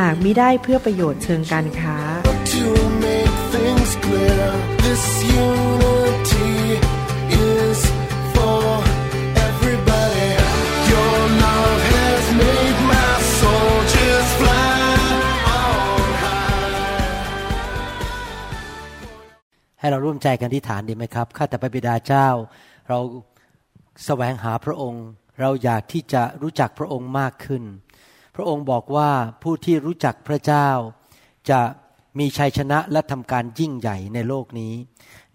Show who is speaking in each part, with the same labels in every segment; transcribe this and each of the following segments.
Speaker 1: หากมิได้เพื่อประโยชน์เชิงการค้า
Speaker 2: to make things clear. This unity is for everybody. Your love has made my soul just fly on high.
Speaker 3: ให้เราร่วมใจกันที่ฐานดีไหมครับ ข้าแต่พระบิดาเจ้า เราแสวงหาพระองค์ เราอยากที่จะรู้จักพระองค์มากขึ้นพ ระองค์บอกว่าผู้ที่รู้จักพระเจ้า จะมีชัยชนะและทำการยิ่งใหญ่ในโลกนี้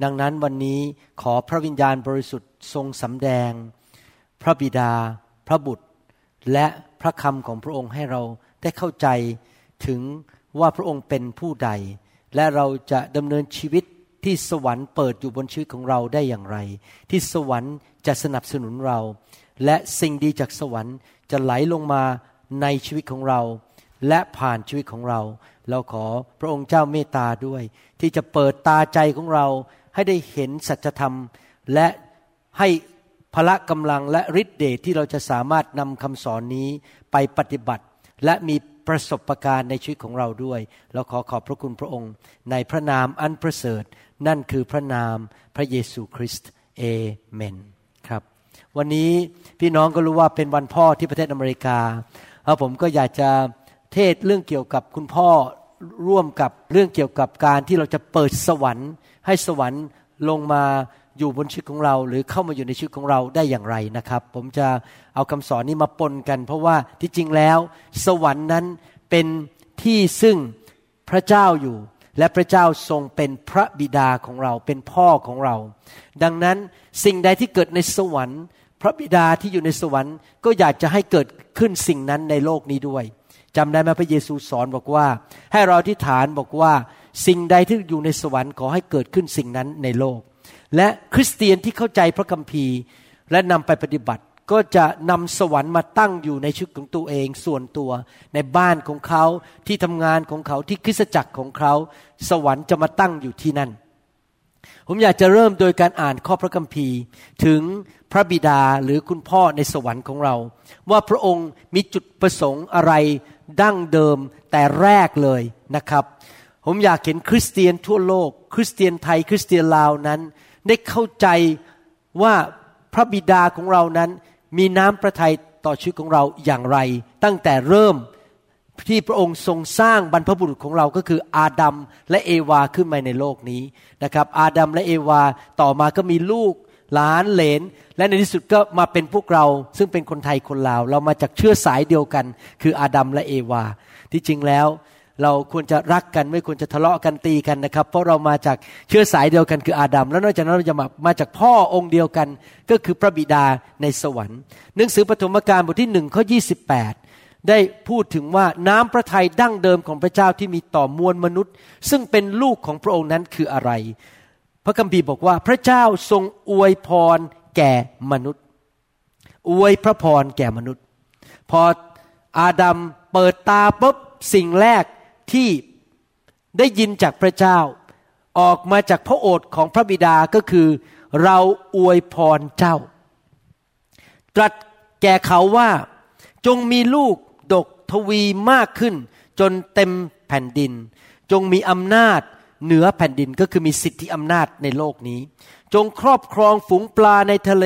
Speaker 3: ดังนั้นวันนี้ขอพระวิญญาณบริสุทธิ์ทรงสำแดง พระบิดา พระบุตร และพระคำของพระองค์ให้เราได้เข้าใจถึงว่าพระองค์เป็นผู้ใด และเราจะดำเนินชีวิตที่สวรรค์เปิดอยู่บนชีวิตของเราได้อย่างไร ที่สวรรค์จะสนับสนุนเรา และสิ่งดีจากสวรรค์จะไหลลงมา ในชีวิตของเรา และผ่านชีวิตของเรา เราขอพระองค์เจ้าเมตตาด้วย ที่จะเปิดตาใจของเราให้ได้เห็นสัจธรรม และให้พละกำลังและฤทธิเดชที่เราจะสามารถนำคำสอนนี้ไปปฏิบัติ และมีประสบการณ์ในชีวิตของเราด้วย เราขอขอบพระคุณพระองค์ ในพระนามอันประเสริฐ นั่นคือพระนามพระเยซูคริสต์เอเมนครับ วันนี้พี่น้องก็รู้ว่าเป็นวันพ่อที่ประเทศอเมริกา แล้วผมก็อยากจะเทศเรื่องเกี่ยวกับคุณพ่อร่วมกับเรื่องเกี่ยวกับการที่เราจะเปิดสวรรค์ ให้สวรรค์ลงมาอยู่บนชีวิตของเรา หรือเข้ามาอยู่ในชีวิตของเราได้อย่างไรนะครับ ผมจะเอาคำสอนนี้มาปนกัน เพราะว่าที่จริงแล้ว สวรรค์นั้นเป็นที่ซึ่งพระเจ้าอยู่ และพระเจ้าทรงเป็นพระบิดาของเราเป็นพ่อของเรา ดังนั้นสิ่งใดที่เกิดในสวรรค์ พระบิดาที่อยู่ในสวรรค์ก็อยากจะให้เกิดขึ้นสิ่งนั้นในโลกนี้ด้วยจำได้ไหมพระเยซูสอนบอกว่า ให้เราอธิษฐานบอกว่า สิ่งใดที่อยู่ในสวรรค์ขอให้เกิดขึ้นสิ่งนั้นในโลก และคริสเตียนที่เข้าใจพระคัมภีร์ และนำไปปฏิบัติก็จะนำสวรรค์มาตั้งอยู่ในชีวิตของตัวเองส่วนตัว ในบ้านของเขาที่ทำงานของเขาที่คริสตจักรของเขา สวรรค์จะมาตั้งอยู่ที่นั่น ผมอยากจะเริ่มโดยการอ่านข้อพระคัมภีร์ ถึงพระบิดาหรือคุณพ่อในสวรรค์ของเรา ว่าพระองค์มีจุดประสงค์อะไรดั้งเดิมแต่แรกเลยนะครับ ผมอยากเห็นคริสเตียนทั่วโลก คริสเตียนไทยคริสเตียนลาวนั้น ได้เข้าใจว่าพระบิดาของเรานั้นมีน้ำพระทัยต่อชีวิตของเราอย่างไร ตั้งแต่เริ่ม ที่พระองค์ทรงสร้างบรรพบุรุษของเราก็คืออาดัมและเอวาขึ้นมาในโลกนี้นะครับ อาดัมและเอวาต่อมาก็มีลูกหลานเหลน และในที่สุดก็มาเป็นพวกเรา ซึ่งเป็นคนไทยคนลาว เรามาจากเชื้อสายเดียวกัน คืออาดัมและเอวา ที่จริงแล้ว เราควรจะรักกันไม่ควรจะทะเลาะกันตีกันนะครับ เพราะเรามาจากเชื้อสายเดียวกันคืออาดัมแล้วนอกจากนั้นเราจะมามาจากพ่อองค์เดียวกัน ก็คือพระบิดาในสวรรค์หนังสือปฐมกาลบทที่หนึ่งข้อยี ได้พูดถึงว่าน้ำพระทัยดั้งเดิมของพระเจ้าที่มีต่อมวลมนุษย์ ซึ่งเป็นลูกของพระองค์นั้นคืออะไร พระคัมภีร์บอกว่าพระเจ้าทรงอวยพรแก่มนุษย์ อวยพระพรแก่มนุษย์ พออาดัมเปิดตาปุ๊บสิ่งแรกที่ได้ยินจากพระเจ้า ออกมาจากพระโอษฐ์ของพระบิดาก็คือ เราอวยพรเจ้า ตรัสแก่เขาว่าจงมีลูกดก ทวีมากขึ้น จนเต็มแผ่นดิน จงมีอำนาจเหนือแผ่นดินก็คือมีสิทธิอำนาจในโลกนี้ จงครอบครองฝูงปลาในทะเล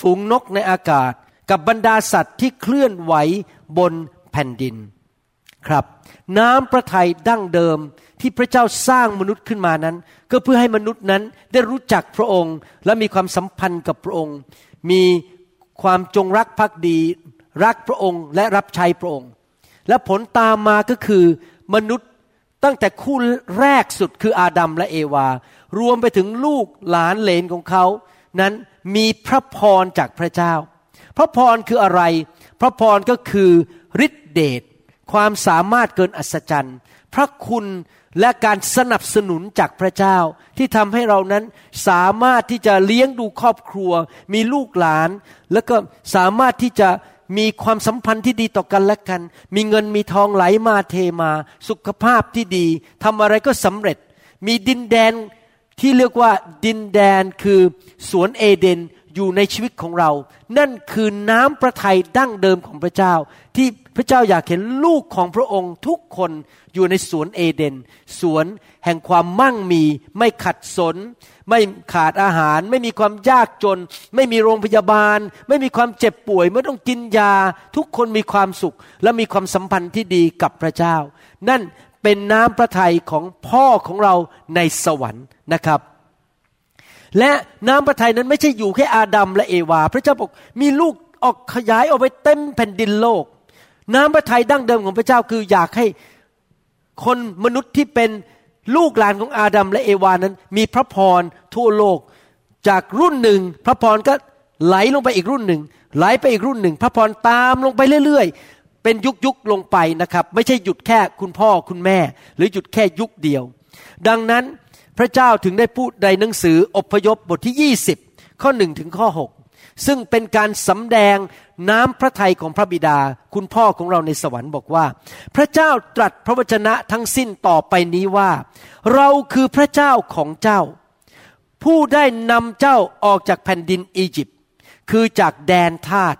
Speaker 3: ฝูงนกในอากาศ กับบรรดาสัตว์ที่เคลื่อนไหวบนแผ่นดินครับ น้ำพระทัยดั้งเดิมที่พระเจ้าสร้างมนุษย์ขึ้นมานั้น ก็เพื่อให้มนุษย์นั้นได้รู้จักพระองค์ และมีความสัมพันธ์กับพระองค์ มีความจงรักภักดี รักพระองค์และรับใช้พระองค์ และผลตามมาก็คือมนุษย์ตั้งแต่คู่แรกสุดคืออาดัมและเอวา รวมไปถึงลูกหลานเลนของเขา นั้นมีพระพรจากพระเจ้า พระพรคืออะไร พระพรก็คือฤทธิเดชความสามารถเกินอัศจรรย์ พระคุณและการสนับสนุนจากพระเจ้า ที่ทำให้เรานั้นสามารถที่จะเลี้ยงดูครอบครัว มีลูกหลาน แล้วก็สามารถที่จะ มีความสัมพันธ์ที่ดีต่อกันและกัน มีเงินมีทองไหลมาเทมา สุขภาพที่ดีทำอะไรก็สำเร็จ มีดินแดนที่เรียกว่าดินแดนคือสวนเอเดนอยู่ในชีวิตของเรา นั่นคือน้ำพระทัยดั้งเดิมของพระเจ้าที่ พระเจ้าอยากเห็นลูกของพระองค์ทุกคนอยู่ในสวนเอเดน สวนแห่งความมั่งมี ไม่ขัดสน ไม่ขาดอาหาร ไม่มีความยากจน ไม่มีโรงพยาบาล ไม่มีความเจ็บป่วย ไม่ต้องกินยา ทุกคนมีความสุข และมีความสัมพันธ์ที่ดีกับพระเจ้า นั่นเป็นน้ำพระทัยของพ่อของเราในสวรรค์นะครับและน้ำพระทัยนั้นไม่ใช่อยู่แค่อาดัมและเอวา พระเจ้าบอกมีลูกออกขยายออกไปเต็มแผ่นดินโลก น้ำพระทัยดั้งเดิมของพระเจ้าคืออยากให้คนมนุษย์ที่เป็นลูกหลานของอาดัมและเอวานั้น มีพระพรทั่วโลก จากรุ่นหนึ่ง พระพรก็ไหลลงไปอีกรุ่นหนึ่ง ไหลไปอีกรุ่นหนึ่ง พระพรตามลงไปเรื่อย ๆ เป็นยุคยุคลงไปนะครับ ไม่ใช่หยุดแค่คุณพ่อคุณแม่ หรือหยุดแค่ยุคเดียว ดังนั้นพระเจ้าถึงได้พูดในหนังสืออพยพบทที่ 20 ข้อ1ถึงข้อ 6 ซึ่งเป็นการสำแดงน้ำพระทัยของพระบิดาคุณพ่อของเราในสวรรค์บอกว่า พระเจ้าตรัสพระวจนะทั้งสิ้นต่อไปนี้ว่า เราคือพระเจ้าของเจ้า ผู้ได้นำเจ้าออกจากแผ่นดินอียิปต์คือจากแดนทาส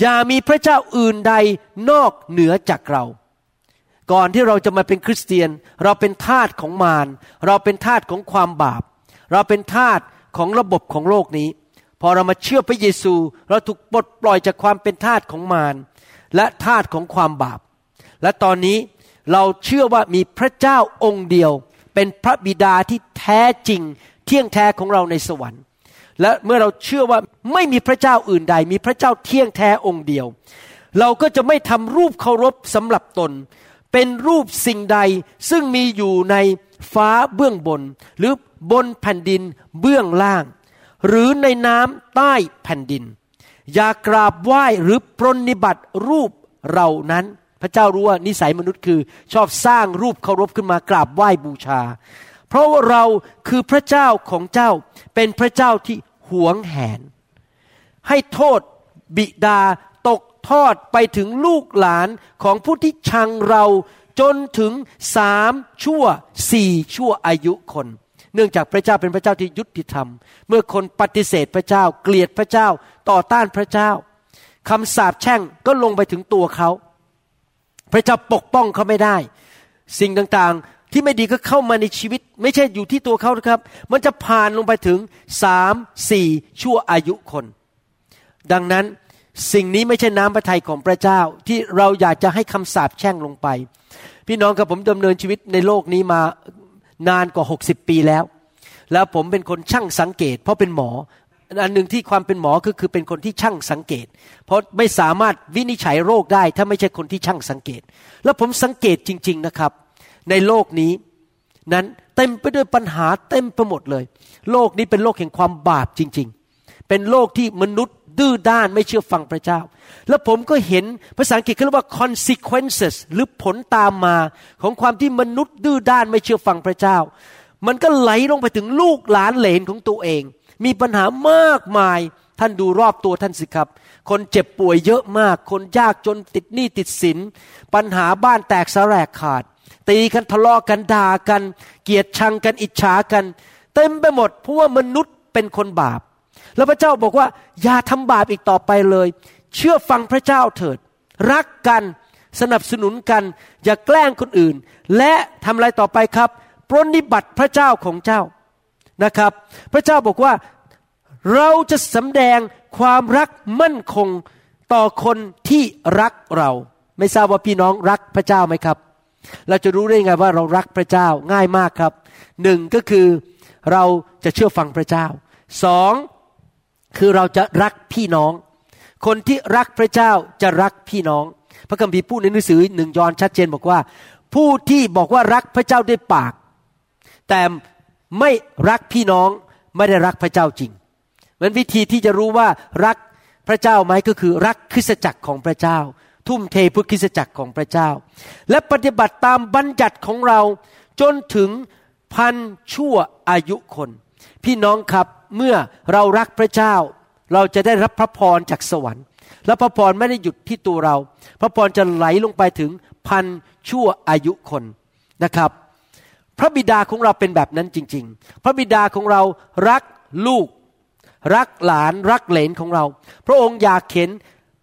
Speaker 3: อย่ามีพระเจ้าอื่นใดนอกเหนือจากเรา ก่อนที่เราจะมาเป็นคริสเตียน เราเป็นทาสของมารเราเป็นทาสของความบาป เราเป็นทาสของระบบของโลกนี้ พอเรามาเชื่อพระเยซู เราถูกปลดปล่อยจากความเป็นทาสของมารและทาสของความบาป และตอนนี้เราเชื่อว่ามีพระเจ้าองค์เดียว เป็นพระบิดาที่แท้จริง เที่ยงแท้ของเราในสวรรค์ และเมื่อเราเชื่อว่าไม่มีพระเจ้าอื่นใด มีพระเจ้าเที่ยงแท้องค์เดียว เราก็จะไม่ทำรูปเคารพสำหรับตน เป็นรูปสิ่งใดซึ่งมีอยู่ในฟ้าเบื้องบน หรือบนแผ่นดินเบื้องล่าง หรือในน้ำใต้แผ่นดิน อย่ากราบไหว้หรือปรนนิบัติรูปเรานั้น พระเจ้ารู้ว่านิสัยมนุษย์คือ ชอบสร้างรูปเคารพขึ้นมากราบไหว้บูชา เพราะว่าเราคือพระเจ้าของเจ้าเป็นพระเจ้าที่หวงแหน ให้โทษบิดาตกทอดไปถึงลูกหลานของผู้ที่ชังเราจนถึงสามชั่วสี่ชั่วอายุคน เนื่องจากพระเจ้าเป็นพระเจ้าที่ยุติธรรม เมื่อคนปฏิเสธพระเจ้า เกลียดพระเจ้า ต่อต้านพระเจ้าคำสาปแช่งก็ลงไปถึงตัวเขา พระเจ้าปกป้องเขาไม่ได้ สิ่งต่างๆที่ไม่ดีก็เข้ามาในชีวิต ไม่ใช่อยู่ที่ตัวเขาครับ มันจะผ่านลงไปถึงสามสี่ชั่วอายุคน ดังนั้นสิ่งนี้ไม่ใช่น้ำพระทัยของพระเจ้าที่เราอยากจะให้คำสาปแช่งลงไป พี่น้องกับผมดำเนินชีวิตในโลกนี้มา นานกว่า 60 ปีแล้ว แล้วผมเป็นคนช่างสังเกต เพราะเป็นหมออันหนึ่งที่ความเป็นหมอก็คือเป็นคนที่ช่างสังเกต เพราะไม่สามารถวินิจฉัยโรคได้ ถ้าไม่ใช่คนที่ช่างสังเกต แล้วผมสังเกตจริง ๆนะครับ ในโลกนี้นั้นเต็มไปด้วยปัญหาเต็มไปหมดเลย โลกนี้เป็นโลกแห่งความบาปจริง ๆ เป็นโลกที่มนุษย์ ดื้อด้านไม่เชื่อฟังพระเจ้า แล้วผมก็เห็นภาษาอังกฤษเขาเรียกว่า consequences หรือผลตามมา ของความที่มนุษย์ดื้อด้านไม่เชื่อฟังพระเจ้า มันก็ไหลลงไปถึงลูกหลานเหลนของตัวเอง มีปัญหามากมายท่านดูรอบตัวท่านสิครับ คนเจ็บป่วยเยอะมาก คนยากจนติดหนี้ติดสิน ปัญหาบ้านแตกสลายขาด ตีกันทะเลาะกันด่ากัน เกลียดชังกันอิจฉากัน เต็มไปหมดเพราะว่ามนุษย์เป็นคนบาป แล้วพระเจ้าบอกว่า อย่าทำบาปอีกต่อไปเลย เชื่อฟังพระเจ้าเถิด รักกันสนับสนุนกัน อย่าแกล้งคนอื่น และทำอะไรต่อไปครับปรนนิบัติพระเจ้าของเจ้านะครับ พระเจ้าบอกว่าเราจะสำแดงความรักมั่นคงต่อคนที่รักเรา ไม่ทราบว่าพี่น้องรักพระเจ้าไหมครับ เราจะรู้ได้ไงว่าเรารักพระเจ้าง่ายมากครับหนึ่งก็คือเราจะเชื่อฟังพระเจ้าสอง คือเราจะรักพี่น้อง คนที่รักพระเจ้าจะรักพี่น้อง พระคัมภีร์พูดในหนังสือหนึ่งยอห์นชัดเจนบอกว่า ผู้ที่บอกว่ารักพระเจ้าด้วยปาก แต่ไม่รักพี่น้องไม่ได้รักพระเจ้าจริงมันวิธีที่จะรู้ว่ารักพระเจ้าไหมก็คือรักคริสจักรของพระเจ้า ทุ่มเทเพื่อคริสจักรของพระเจ้า และปฏิบัติตามบัญญัติของเราจนถึงพันชั่วอายุคน พี่น้องครับ เมื่อเรารักพระเจ้า เราจะได้รับพระพรจากสวรรค์ และพระพรไม่ได้หยุดที่ตัวเรา พระพรจะไหลลงไปถึงพันชั่วอายุคนนะครับ พระบิดาของเราเป็นแบบนั้นจริง ๆ พระบิดาของเรารักลูก รักหลานรักเหลนของเรา พระองค์อยากเห็น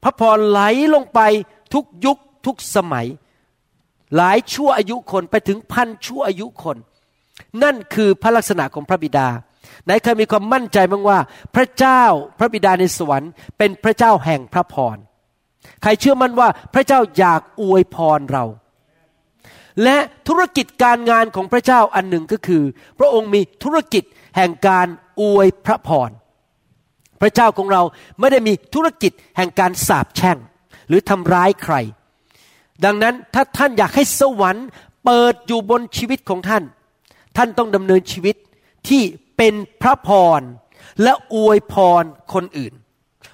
Speaker 3: พระพรไหลลงไปทุกยุคทุกสมัย หลายชั่วอายุคนไปถึงพันชั่วอายุคน นั่นคือพระลักษณะของพระบิดา ไหนเคยมีความมั่นใจบ้างว่า พระเจ้าพระบิดาในสวรรค์เป็นพระเจ้าแห่งพระพร ใครเชื่อมั่นว่าพระเจ้าอยากอวยพรเรา และธุรกิจการงานของพระเจ้าอันหนึ่งก็คือ พระองค์มีธุรกิจแห่งการอวยพระพร พระเจ้าของเราไม่ได้มีธุรกิจแห่งการสาปแช่ง หรือทำร้ายใคร ดังนั้นถ้าท่านอยากให้สวรรค์เปิดอยู่บนชีวิตของท่าน ท่านต้องดำเนินชีวิตที่ เป็นพระพรและอวยพรคนอื่น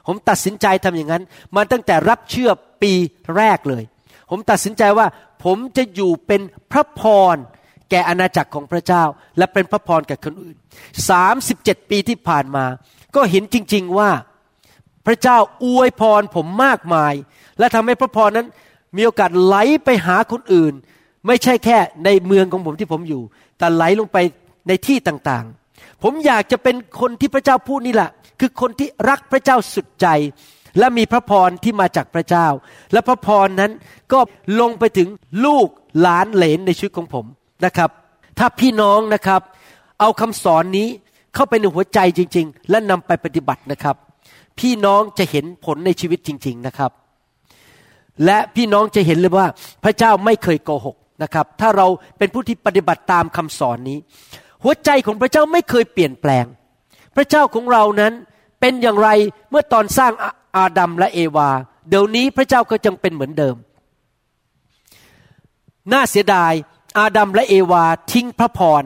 Speaker 3: ผมตัดสินใจทำอย่างนั้น มาตั้งแต่รับเชื่อปีแรกเลย ผมตัดสินใจว่าผมจะอยู่เป็นพระพรแก่อาณาจักรของพระเจ้า และเป็นพระพรแก่คนอื่น 37 ปีที่ผ่านมา ก็เห็นจริง ๆว่าพระเจ้าอวยพรผมมากมาย และทำให้พระพรนั้นมีโอกาสไหลไปหาคนอื่น ไม่ใช่แค่ในเมืองของผมที่ผมอยู่ แต่ไหลลงไปในที่ต่าง ผมอยากจะเป็นคนที่พระเจ้าพูดนี่แหละ คือคนที่รักพระเจ้าสุดใจ และมีพระพรที่มาจากพระเจ้า และพระพรนั้นก็ลงไปถึงลูกหลานเหลนในชีวิตของผมนะครับ ถ้าพี่น้องนะครับ เอาคำสอนนี้เข้าไปในหัวใจจริง ๆ และนำไปปฏิบัตินะครับ พี่น้องจะเห็นผลในชีวิตจริง ๆนะครับ และพี่น้องจะเห็นเลยว่าพระเจ้าไม่เคยโกหกนะครับ ถ้าเราเป็นผู้ที่ปฏิบัติตามคำสอนนี้ หัวใจของพระเจ้าไม่เคยเปลี่ยนแปลง พระเจ้าของเรานั้นเป็นอย่างไรเมื่อตอนสร้างอาดัมและเอวา เดี๋ยวนี้พระเจ้าก็ยังเป็นเหมือนเดิม น่าเสียดายอาดัมและเอวาทิ้งพระพร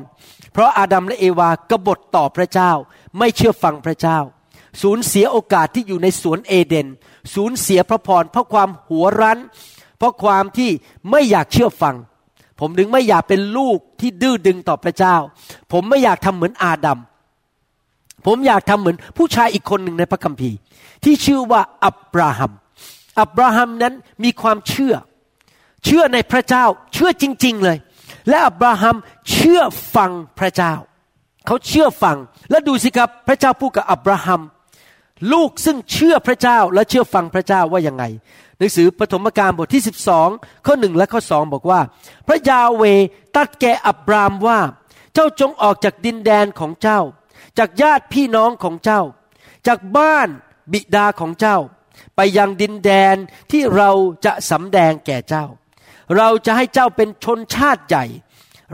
Speaker 3: เพราะอาดัมและเอวากบฏต่อพระเจ้า ไม่เชื่อฟังพระเจ้า สูญเสียโอกาสที่อยู่ในสวนเอเดน สูญเสียพระพรเพราะความหัวรั้น เพราะความที่ไม่อยากเชื่อฟัง ผมถึงไม่อยากเป็นลูกที่ดื้อดึงต่อพระเจ้า ผมไม่อยากทำเหมือนอาดัม ผมอยากทำเหมือนผู้ชายอีกคนหนึ่งในพระคัมภีร์ ที่ชื่อว่าอับราฮัม อับราฮัมนั้นมีความเชื่อ เชื่อในพระเจ้า เชื่อจริง ๆเลย และอับราฮัมเชื่อฟังพระเจ้า เขาเชื่อฟัง และดูสิครับพระเจ้าพูดกับอับราฮัม ลูกซึ่งเชื่อพระเจ้าและเชื่อฟังพระเจ้าว่ายังไง หนังสือปฐมกาลบทที่ 12 ข้อหนึ่งและข้อสองบอกว่า พระยาเวตัดแก่อับรามว่า เจ้าจงออกจากดินแดนของเจ้า จากญาติพี่น้องของเจ้า จากบ้านบิดาของเจ้า ไปยังดินแดนที่เราจะสำแดงแก่เจ้า เราจะให้เจ้าเป็นชนชาติใหญ่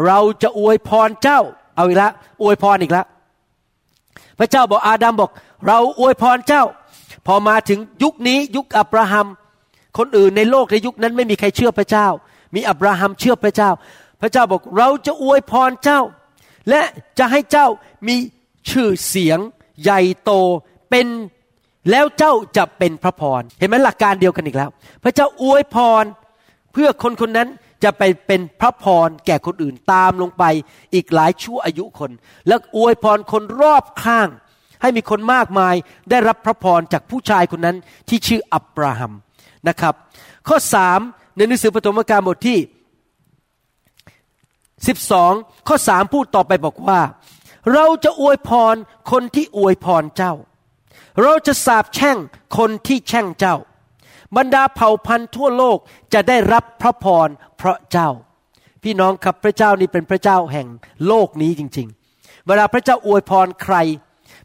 Speaker 3: เราจะอวยพรเจ้าเอาอีกละอวยพรอีกละพระเจ้าบอกอาดัมบอก เราอวยพรเจ้า พอมาถึงยุคนี้ยุคอับราฮัม คนอื่นในโลกในยุคนั้นไม่มีใครเชื่อพระเจ้า มีอับราฮัมเชื่อพระเจ้า พระเจ้าบอกเราจะอวยพรเจ้า และจะให้เจ้ามีชื่อเสียง ใหญ่โตเป็นแล้วเจ้าจะเป็นพระพร เห็นไหมหลักการเดียวกันอีกแล้ว พระเจ้าอวยพรเพื่อคนคนนั้นจะไปเป็นพระพรแก่คนอื่นตามลงไปอีกหลายชั่วอายุคน แล้วอวยพรคนรอบข้าง ให้มีคนมากมายได้รับพระพรจากผู้ชายคนนั้นที่ชื่ออับราฮัม นะครับ ข้อสามในหนังสือปฐมกาลบทที่ 12 ข้อสามพูดต่อไปบอกว่า เราจะอวยพรคนที่อวยพรเจ้า เราจะสาบแช่งคนที่แช่งเจ้า บรรดาเผ่าพันธุ์ทั่วโลกจะได้รับพระพรเพราะเจ้า พี่น้องครับพระเจ้านี่เป็นพระเจ้าแห่งโลกนี้จริง ๆ เวลาพระเจ้าอวยพรใคร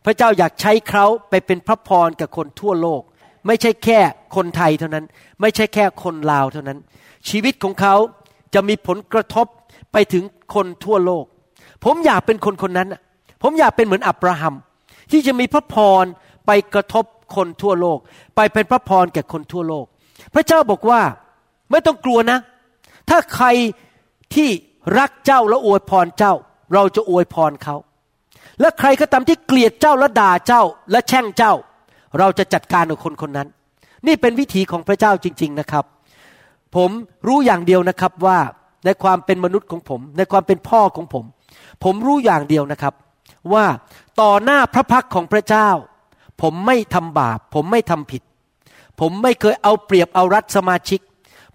Speaker 3: พระเจ้าอยากใช้เขาไปเป็นพระพรกับคนทั่วโลก ไม่ใช่แค่คนไทยเท่านั้น ไม่ใช่แค่คนลาวเท่านั้น ชีวิตของเขาจะมีผลกระทบไปถึงคนทั่วโลก ผมอยากเป็นคนคนนั้น ผมอยากเป็นเหมือนอับราฮัม ที่จะมีพระพรไปกระทบคนทั่วโลก ไปเป็นพระพรแก่คนทั่วโลก พระเจ้าบอกว่าไม่ต้องกลัวนะ ถ้าใครที่รักเจ้าและอวยพรเจ้า เราจะอวยพรเขา และใครก็ตามที่เกลียดเจ้าและด่าเจ้าและแช่งเจ้า เราจะจัดการกับคนคนนั้น นี่เป็นวิถีของพระเจ้าจริง ๆนะครับ ผมรู้อย่างเดียวนะครับว่าในความเป็นมนุษย์ของผม ในความเป็นพ่อของผม ผมรู้อย่างเดียวนะครับว่าต่อหน้าพระพักของพระเจ้า ผมไม่ทำบาป ผมไม่ทำผิด ผมไม่เคยเอาเปรียบเอารัดสมาชิก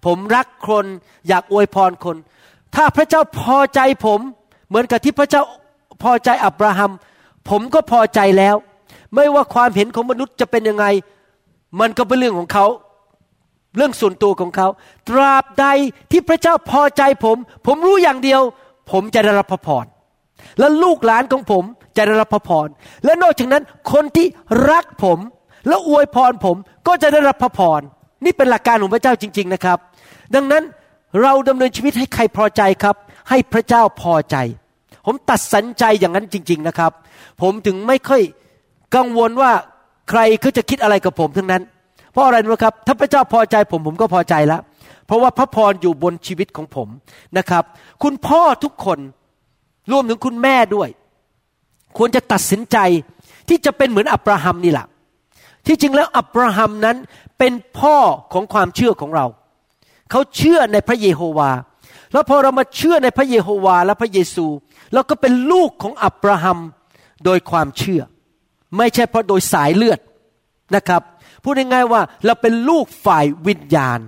Speaker 3: ผมรักคนอยากอวยพรคน ถ้าพระเจ้าพอใจผม เหมือนกับที่พระเจ้าพอใจอับราฮัม ผมก็พอใจแล้ว ไม่ว่าความเห็นของมนุษย์จะเป็นยังไง มันก็เป็นเรื่องของเขา เรื่องส่วนตัวของเขา ตราบใดที่พระเจ้าพอใจผม ผมรู้อย่างเดียว ผมจะได้รับพระพรและลูกหลานของผมจะได้รับพระพรและนอกจากนั้นคนที่รักผม และอวยพรผมก็จะได้รับพระพรนี่เป็นหลักการของพระเจ้าจริง ๆนะครับ ดังนั้นเราดำเนินชีวิตให้ใครพอใจครับ ให้พระเจ้าพอใจ ผมตัดสินใจอย่างนั้นจริง ๆนะครับ ผมถึงไม่ค่อย กังวลว่าใครเขาจะคิดอะไรกับผมทั้งนั้น เพราะอะไรนะครับ ถ้าพระเจ้าพอใจผมผมก็พอใจแล้ว เพราะว่าพระพรอยู่บนชีวิตของผมนะครับ คุณพ่อทุกคนรวมถึงคุณแม่ด้วย ควรจะตัดสินใจที่จะเป็นเหมือนอับราฮัมนี่แหละที่จริงแล้วอับราฮัมนั้นเป็นพ่อของความเชื่อของเรา เขาเชื่อในพระเยโฮวา แล้วพอเรามาเชื่อในพระเยโฮวาและพระเยซู เราก็เป็นลูกของอับราฮัมโดยความเชื่อ ไม่ใช่เพราะโดยสายเลือดนะครับ พูดง่ายๆว่าเราเป็นลูกฝ่ายวิญญาณ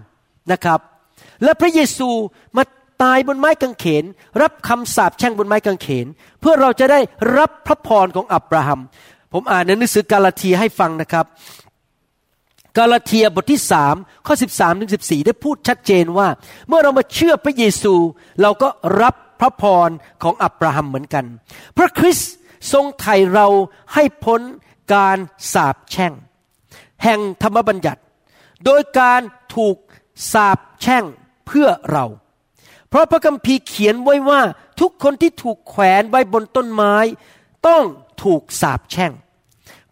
Speaker 3: นะครับ และพระเยซูมาตายบนไม้กางเขน รับคำสาปแช่งบนไม้กางเขน เพื่อเราจะได้รับพระพรของอับราฮัม ผมอ่านในหนังสือกาลาเทียให้ฟังนะครับ กาลาเทียบทที่สามข้อสิบสามถึงสิบสี่ได้พูดชัดเจนว่า เมื่อเรามาเชื่อพระเยซู เราก็รับพระพรของอับราฮัมเหมือนกัน พระคริสต์ ทรงไถ่เราให้พ้นการสาปแช่ง แห่งธรรมบัญญัติ โดยการถูกสาปแช่งเพื่อเรา เพราะพระคัมภีร์เขียนไว้ว่าทุกคนที่ถูกแขวนไว้บนต้นไม้ ต้องถูกสาปแช่ง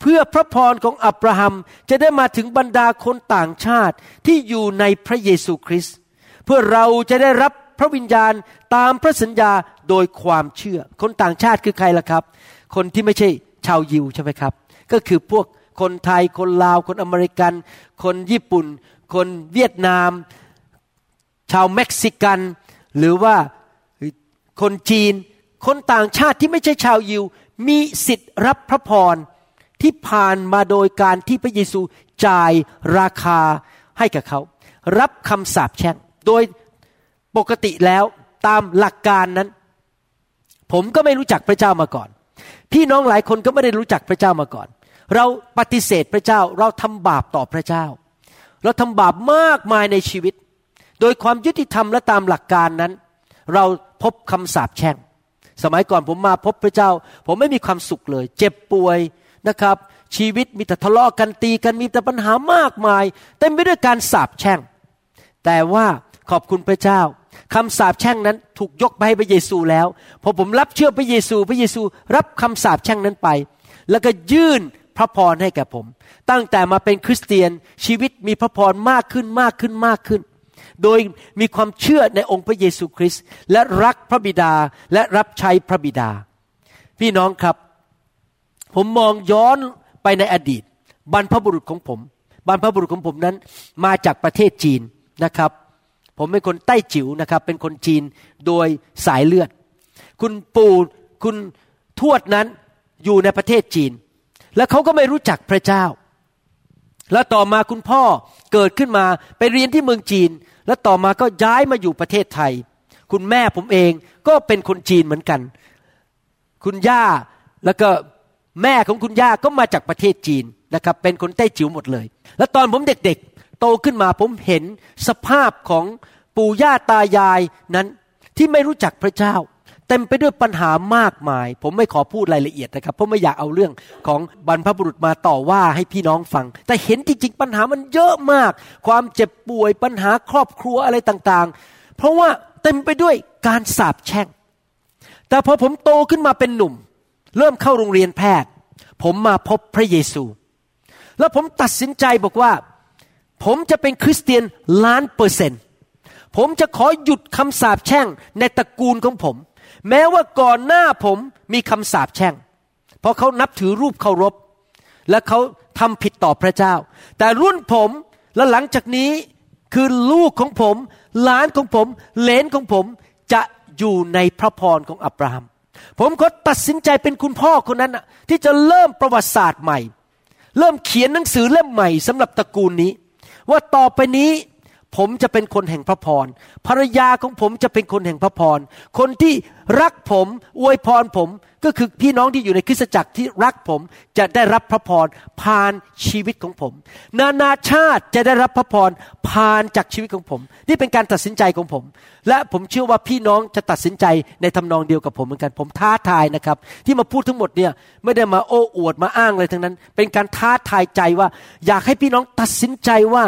Speaker 3: เพื่อพระพรของอับราฮัมจะได้มาถึงบรรดาคนต่างชาติที่อยู่ในพระเยซูคริสต์เพื่อเราจะได้รับพระวิญญาณตามพระสัญญาโดยความเชื่อ คนต่างชาติคือใครล่ะครับ คนที่ไม่ใช่ชาวยิวใช่ไหมครับ ก็คือพวกคนไทยคนลาว คนอเมริกัน คนญี่ปุ่น คนเวียดนาม ชาวเม็กซิกัน หรือว่าคนจีน คนต่างชาติที่ไม่ใช่ชาวยิว มีสิทธิ์รับพระพรที่ผ่านมาโดยการที่พระเยซูจ่ายราคาให้กับเขา รับคำสาปแช่งโดยปกติแล้วตามหลักการนั้น ผมก็ไม่รู้จักพระเจ้ามาก่อน พี่น้องหลายคนก็ไม่ได้รู้จักพระเจ้ามาก่อน เราปฏิเสธพระเจ้าเราทำบาปต่อพระเจ้า เราทำบาปมากมายในชีวิต โดยความยุติธรรมและตามหลักการนั้น เราพบคำสาปแช่ง สมัยก่อนผมมาพบพระเจ้า ผมไม่มีความสุขเลย เจ็บป่วยนะครับ ชีวิตมีแต่ทะเลาะกันตีกันมีแต่ปัญหามากมายเต็มไปด้วยการสาปแช่ง แต่ว่าขอบคุณพระเจ้า คำสาปแช่งนั้นถูกยกไปให้พระเยซูแล้ว พอผมรับเชื่อพระเยซู พระเยซูรับคำสาปแช่งนั้นไป แล้วก็ยื่นพระพรให้แก่ผม ตั้งแต่มาเป็นคริสเตียนชีวิตมีพระพรมากขึ้นมากขึ้นมากขึ้น โดยมีความเชื่อในองค์พระเยซูคริสต์และรักพระบิดาและรับใช้พระบิดา พี่น้องครับ ผมมองย้อนไปในอดีต บรรพบุรุษของผม บรรพบุรุษของผมนั้นมาจากประเทศจีนนะครับ ผมเป็นคนใต้จิ๋วนะครับ เป็นคนจีนโดยสายเลือด คุณปู่คุณทวดนั้นอยู่ในประเทศจีน และเขาก็ไม่รู้จักพระเจ้า แล้วต่อมาคุณพ่อเกิดขึ้นมาไปเรียนที่เมืองจีน แล้วต่อมาก็ย้ายมาอยู่ประเทศไทย คุณแม่ผมเองก็เป็นคนจีนเหมือนกัน คุณย่าแล้วก็แม่ของคุณย่าก็มาจากประเทศจีนนะครับ เป็นคนใต้จิ๋วหมดเลย แล้วตอนผมเด็กๆ โตขึ้นมาผมเห็นสภาพของปู่ย่าตายายนั้นที่ไม่รู้จักพระเจ้า เต็มไปด้วยปัญหามากมาย ผมไม่ขอพูดรายละเอียดนะครับ เพราะไม่อยากเอาเรื่องของบรรพบุรุษมาต่อว่าให้พี่น้องฟัง แต่เห็นจริงๆปัญหามันเยอะมาก ความเจ็บป่วยปัญหาครอบครัวอะไรต่างๆ เพราะว่าเต็มไปด้วยการสาปแช่ง แต่พอผมโตขึ้นมาเป็นหนุ่ม เริ่มเข้าโรงเรียนแพทย์ ผมมาพบพระเยซู แล้วผมตัดสินใจบอกว่า ผมจะเป็นคริสเตียนล้านเปอร์เซ็นต์ผมจะขอหยุดคำสาปแช่งในตระกูลของผม แม้ว่าก่อนหน้าผมมีคำสาปแช่ง เพราะเขานับถือรูปเคารพ และเขาทำผิดต่อพระเจ้า แต่รุ่นผมและหลังจากนี้คือลูกของผมหลานของผมเลนของผมจะอยู่ในพระพรของอับราฮัม ผมก็ตัดสินใจเป็นคุณพ่อคนนั้นที่จะเริ่มประวัติศาสตร์ใหม่ เริ่มเขียนหนังสือเล่มใหม่สำหรับตระกูลนี้ ว่าต่อไปนี้ผมจะเป็นคนแห่งพระพร ภรรยาของผมจะเป็นคนแห่งพระพร คนที่รักผมอวยพรผม ก็คือพี่น้องที่อยู่ในคริสตจักรที่รักผมจะได้รับพระพรผ่านชีวิตของผม นานาชาติจะได้รับพระพรผ่านจากชีวิตของผม นี่เป็นการตัดสินใจของผม และผมเชื่อว่าพี่น้องจะตัดสินใจในทำนองเดียวกับผมเหมือนกันผมท้าทายนะครับ ที่มาพูดทั้งหมดเนี่ยไม่ได้มาโอ้อวดมาอ้างเลยทั้งนั้น เป็นการท้าทายใจว่า อยากให้พี่น้องตัดสินใจว่า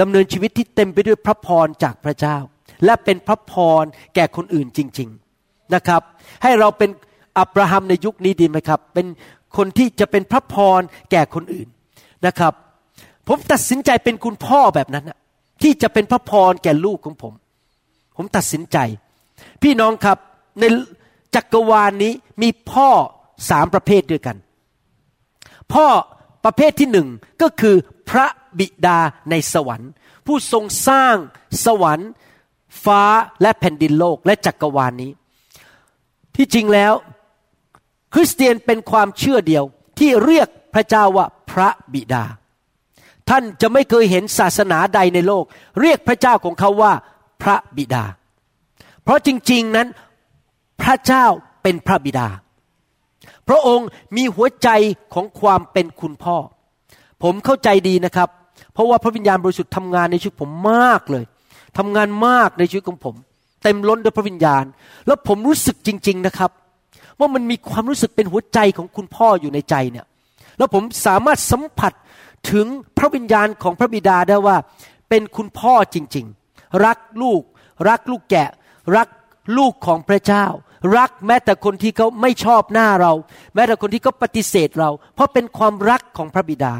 Speaker 3: ดำเนินชีวิตที่เต็มไปด้วยพระพรจากพระเจ้า และเป็นพระพรแก่คนอื่นจริง ๆนะครับ ให้เราเป็น อับราฮัมในยุคนี้ดีไหมครับ เป็นคนที่จะเป็นพระพรแก่คนอื่นนะครับ ผมตัดสินใจเป็นคุณพ่อแบบนั้นนะที่จะเป็นพระพรแก่ลูกของผม ผมตัดสินใจ พี่น้องครับในจักรวาลนนี้มีพ่อสามประเภทด้วยกัน พ่อประเภทที่หนึ่งก็คือพระบิดาในสวรรค์ ผู้ทรงสร้างสวรรค์ ฟ้าและแผ่นดินโลกและจักรวาลนนี้ ที่จริงแล้ว คริสเตียนเป็นความเชื่อเดียวที่เรียกพระเจ้าว่าพระบิดา ท่านจะไม่เคยเห็นศาสนาใดในโลก เรียกพระเจ้าของเขาว่าพระบิดา เพราะจริงๆนั้นพระเจ้าเป็นพระบิดา พระองค์มีหัวใจของความเป็นคุณพ่อ ผมเข้าใจดีนะครับ เพราะว่าพระวิญญาณบริสุทธิ์ทำงานในชีวิตผมมากเลยทำงานมากในชีวิตของผม เต็มล้นด้วยพระวิญญาณ แล้วผมรู้สึกจริง ๆนะครับ ว่ามันมีความรู้สึกเป็นหัวใจของคุณพ่ออยู่ในใจเนี่ย แล้วผมสามารถสัมผัสถึงพระวิญญาณของพระบิดาได้ว่า เป็นคุณพ่อจริง ๆ รักลูก รักลูกแกะ รักลูกของพระเจ้า รักแม้แต่คนที่เขาไม่ชอบหน้าเรา แม้แต่คนที่เขาปฏิเสธเรา เพราะเป็นความรักของพระบิดา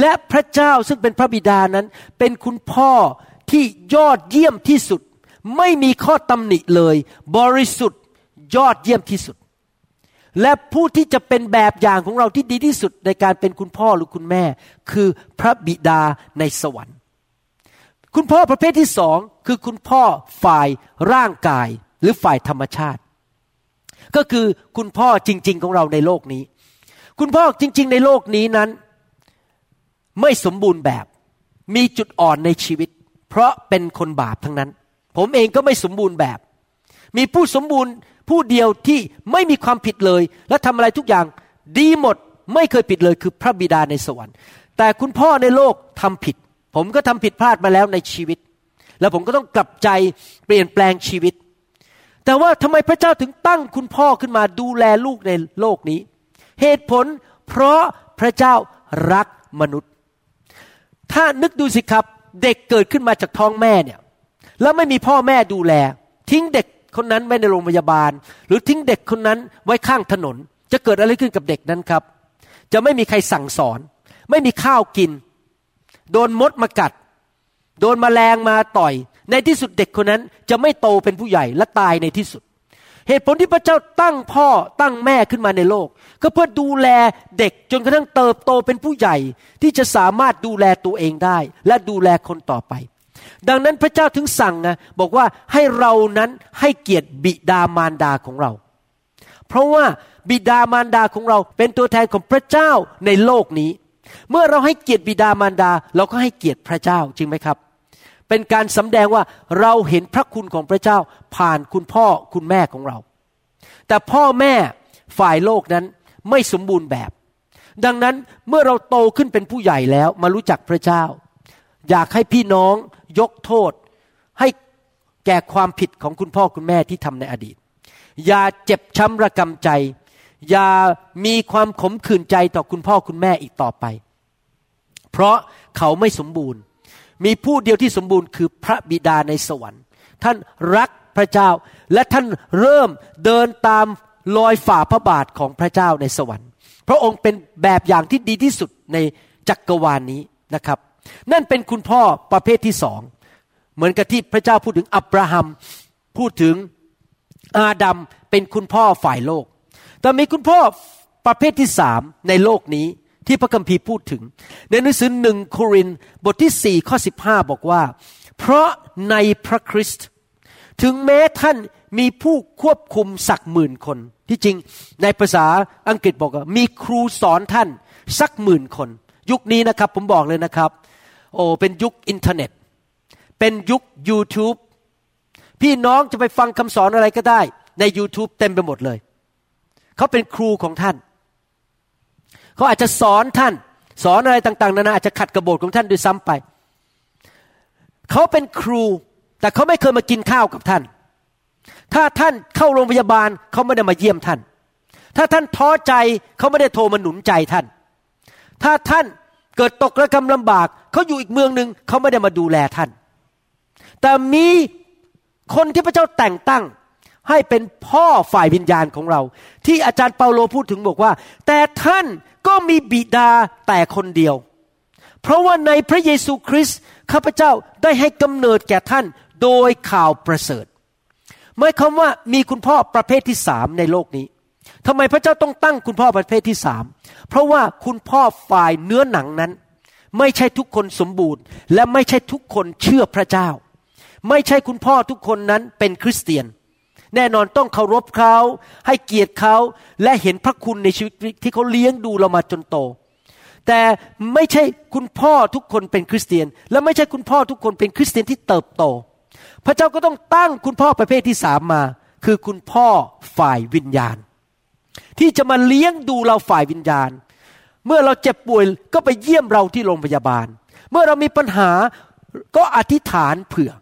Speaker 3: และพระเจ้าซึ่งเป็นพระบิดานั้น เป็นคุณพ่อที่ยอดเยี่ยมที่สุด ไม่มีข้อตำหนิเลย บริสุทธิ์ยอดเยี่ยมที่สุด และผู้ที่จะเป็นแบบอย่างของเราที่ดีที่สุดในการเป็นคุณพ่อหรือคุณแม่ คือพระบิดาในสวรรค์ คุณพ่อประเภทที่สองคือคุณพ่อฝ่ายร่างกายหรือฝ่ายธรรมชาติ ก็คือคุณพ่อจริง ๆ ของเราในโลกนี้ คุณพ่อจริง ๆ ในโลกนี้นั้น ไม่สมบูรณ์แบบมีจุดอ่อนในชีวิต เพราะเป็นคนบาปทั้งนั้น ผมเองก็ไม่สมบูรณ์แบบ มีผู้สมบูรณ์ ผู้เดียวที่ไม่มีความผิดเลย และทำอะไรทุกอย่างดีหมดไม่เคยผิดเลยคือพระบิดาในสวรรค์ แต่คุณพ่อในโลกทำผิด ผมก็ทำผิดพลาดมาแล้วในชีวิต แล้วผมก็ต้องกลับใจเปลี่ยนแปลงชีวิต แต่ว่าทำไมพระเจ้าถึงตั้งคุณพ่อขึ้นมาดูแลลูกในโลกนี้ เหตุผลเพราะพระเจ้ารักมนุษย์ ถ้านึกดูสิครับเด็กเกิดขึ้นมาจากท้องแม่เนี่ยแล้วไม่มีพ่อแม่ดูแล ทิ้งเด็ก คนนั้นไว้ในโรงพยาบาล หรือทิ้งเด็กคนนั้นไว้ข้างถนน จะเกิดอะไรขึ้นกับเด็กนั้นครับ จะไม่มีใครสั่งสอน ไม่มีข้าวกิน โดนมดมากัด โดนมแมลงมาต่อย ในที่สุดเด็กคนนั้นจะไม่โตเป็นผู้ใหญ่และตายในที่สุด เหตุผลที่พระเจ้าตั้งพ่อตั้งแม่ขึ้นมาในโลก ก็เพื่อดูแลเด็กจนกระทั่งเติบโตเป็นผู้ใหญ่ที่จะสามารถดูแลตัวเองได้ และดูแลคนต่อไป ดังนั้นพระเจ้าถึงสั่งนะบอกว่าให้เรานั้นให้เกียรติบิดามารดาของเรา เพราะว่าบิดามารดาของเราเป็นตัวแทนของพระเจ้าในโลกนี้ เมื่อเราให้เกียรติบิดามารดา เราก็ให้เกียรติพระเจ้าจริงไหมครับ เป็นการสำแดงว่าเราเห็นพระคุณของพระเจ้าผ่านคุณพ่อคุณแม่ของเรา แต่พ่อแม่ฝ่ายโลกนั้นไม่สมบูรณ์แบบ ดังนั้นเมื่อเราโตขึ้นเป็นผู้ใหญ่แล้วมารู้จักพระเจ้า อยากให้พี่น้องยกโทษ ให้แก่ความผิดของคุณพ่อคุณแม่ที่ทำในอดีต อย่าเจ็บช้ำระกำใจ อย่ามีความขมขื่นใจต่อคุณพ่อคุณแม่อีกต่อไป เพราะเขาไม่สมบูรณ์ มีผู้เดียวที่สมบูรณ์คือพระบิดาในสวรรค์ ท่านรักพระเจ้าและท่านเริ่มเดินตามรอยฝ่าพระบาทของพระเจ้าในสวรรค์ พระองค์เป็นแบบอย่างที่ดีที่สุดในจักกรวาลนนี้นะครับ นั่นเป็นคุณพ่อประเภทที่สอง เหมือนกับที่พระเจ้าพูดถึงอับราฮัม พูดถึงอาดัมเป็นคุณพ่อฝ่ายโลก แต่มีคุณพ่อประเภทที่สามในโลกนี้ที่พระคัมภีร์พูดถึง ในหนังสือหนึ่งโครินบทที่สี่ข้อสิบห้าบอกว่า เพราะในพระคริสต์ถึงแม้ท่านมีผู้ควบคุมสักหมื่นคน ที่จริงในภาษาอังกฤษบอกว่า มีครูสอนท่านสักหมื่นคน ยุคนี้นะครับผมบอกเลยนะครับ โอ้เป็นยุคอินเทอร์เน็ต เป็นยุค YouTube พี่น้องจะไปฟังคำสอนอะไรก็ได้ ใน YouTube เต็มไปหมดเลย เขาเป็นครูของท่าน เขาอาจจะสอนท่าน สอนอะไรต่าง ๆ นานาอาจจะขัดกระบฏของท่านด้วยซ้ำไป เขาเป็นครู แต่เขาไม่เคยมากินข้าวกับท่าน ถ้าท่านเข้าโรงพยาบาลเขาไม่ได้มาเยี่ยมท่าน ถ้าท่านท้อใจเขาไม่ได้โทรมาหนุนใจท่าน ถ้าท่าน เกิดตกระกำลำบากเขาอยู่อีกเมืองหนึ่งเขาไม่ได้มาดูแลท่าน แต่มีคนที่พระเจ้าแต่งตั้ง ให้เป็นพ่อฝ่ายวิญญาณของเรา ที่อาจารย์เปาโลพูดถึงบอกว่า แต่ท่านก็มีบิดาแต่คนเดียว เพราะว่าในพระเยซูคริสต์ข้าพเจ้าได้ให้กำเนิดแก่ท่านโดยข่าวประเสริฐหมายความว่ามีคุณพ่อประเภทที่สามในโลกนี้ ทำไมพระเจ้าต้องตั้งคุณพ่อประเภทที่สามเพราะว่าคุณพ่อฝ่ายเนื้อหนังนั้น ไม่ใช่ทุกคนสมบูรณ์ และไม่ใช่ทุกคนเชื่อพระเจ้า ไม่ใช่คุณพ่อทุกคนนั้นเป็นคริสเตียน แน่นอนต้องเคารพเขา ให้เกียรติเขาและเห็นพระคุณในชีวิตที่เขาเลี้ยงดูเรามาจนโต แต่ไม่ใช่คุณพ่อทุกคนเป็นคริสเตียน และไม่ใช่คุณพ่อทุกคนเป็นคริสเตียนที่เติบโต พระเจ้าก็ต้องตั้งคุณพ่อประเภทที่สามมา คือคุณพ่อฝ่ายวิญญาณ ที่จะมาเลี้ยงดูเราฝ่ายวิญญาณ เมื่อเราเจ็บป่วยก็ไปเยี่ยมเราที่โรงพยาบาล เมื่อเรามีปัญหาก็อธิษฐานเผื่อ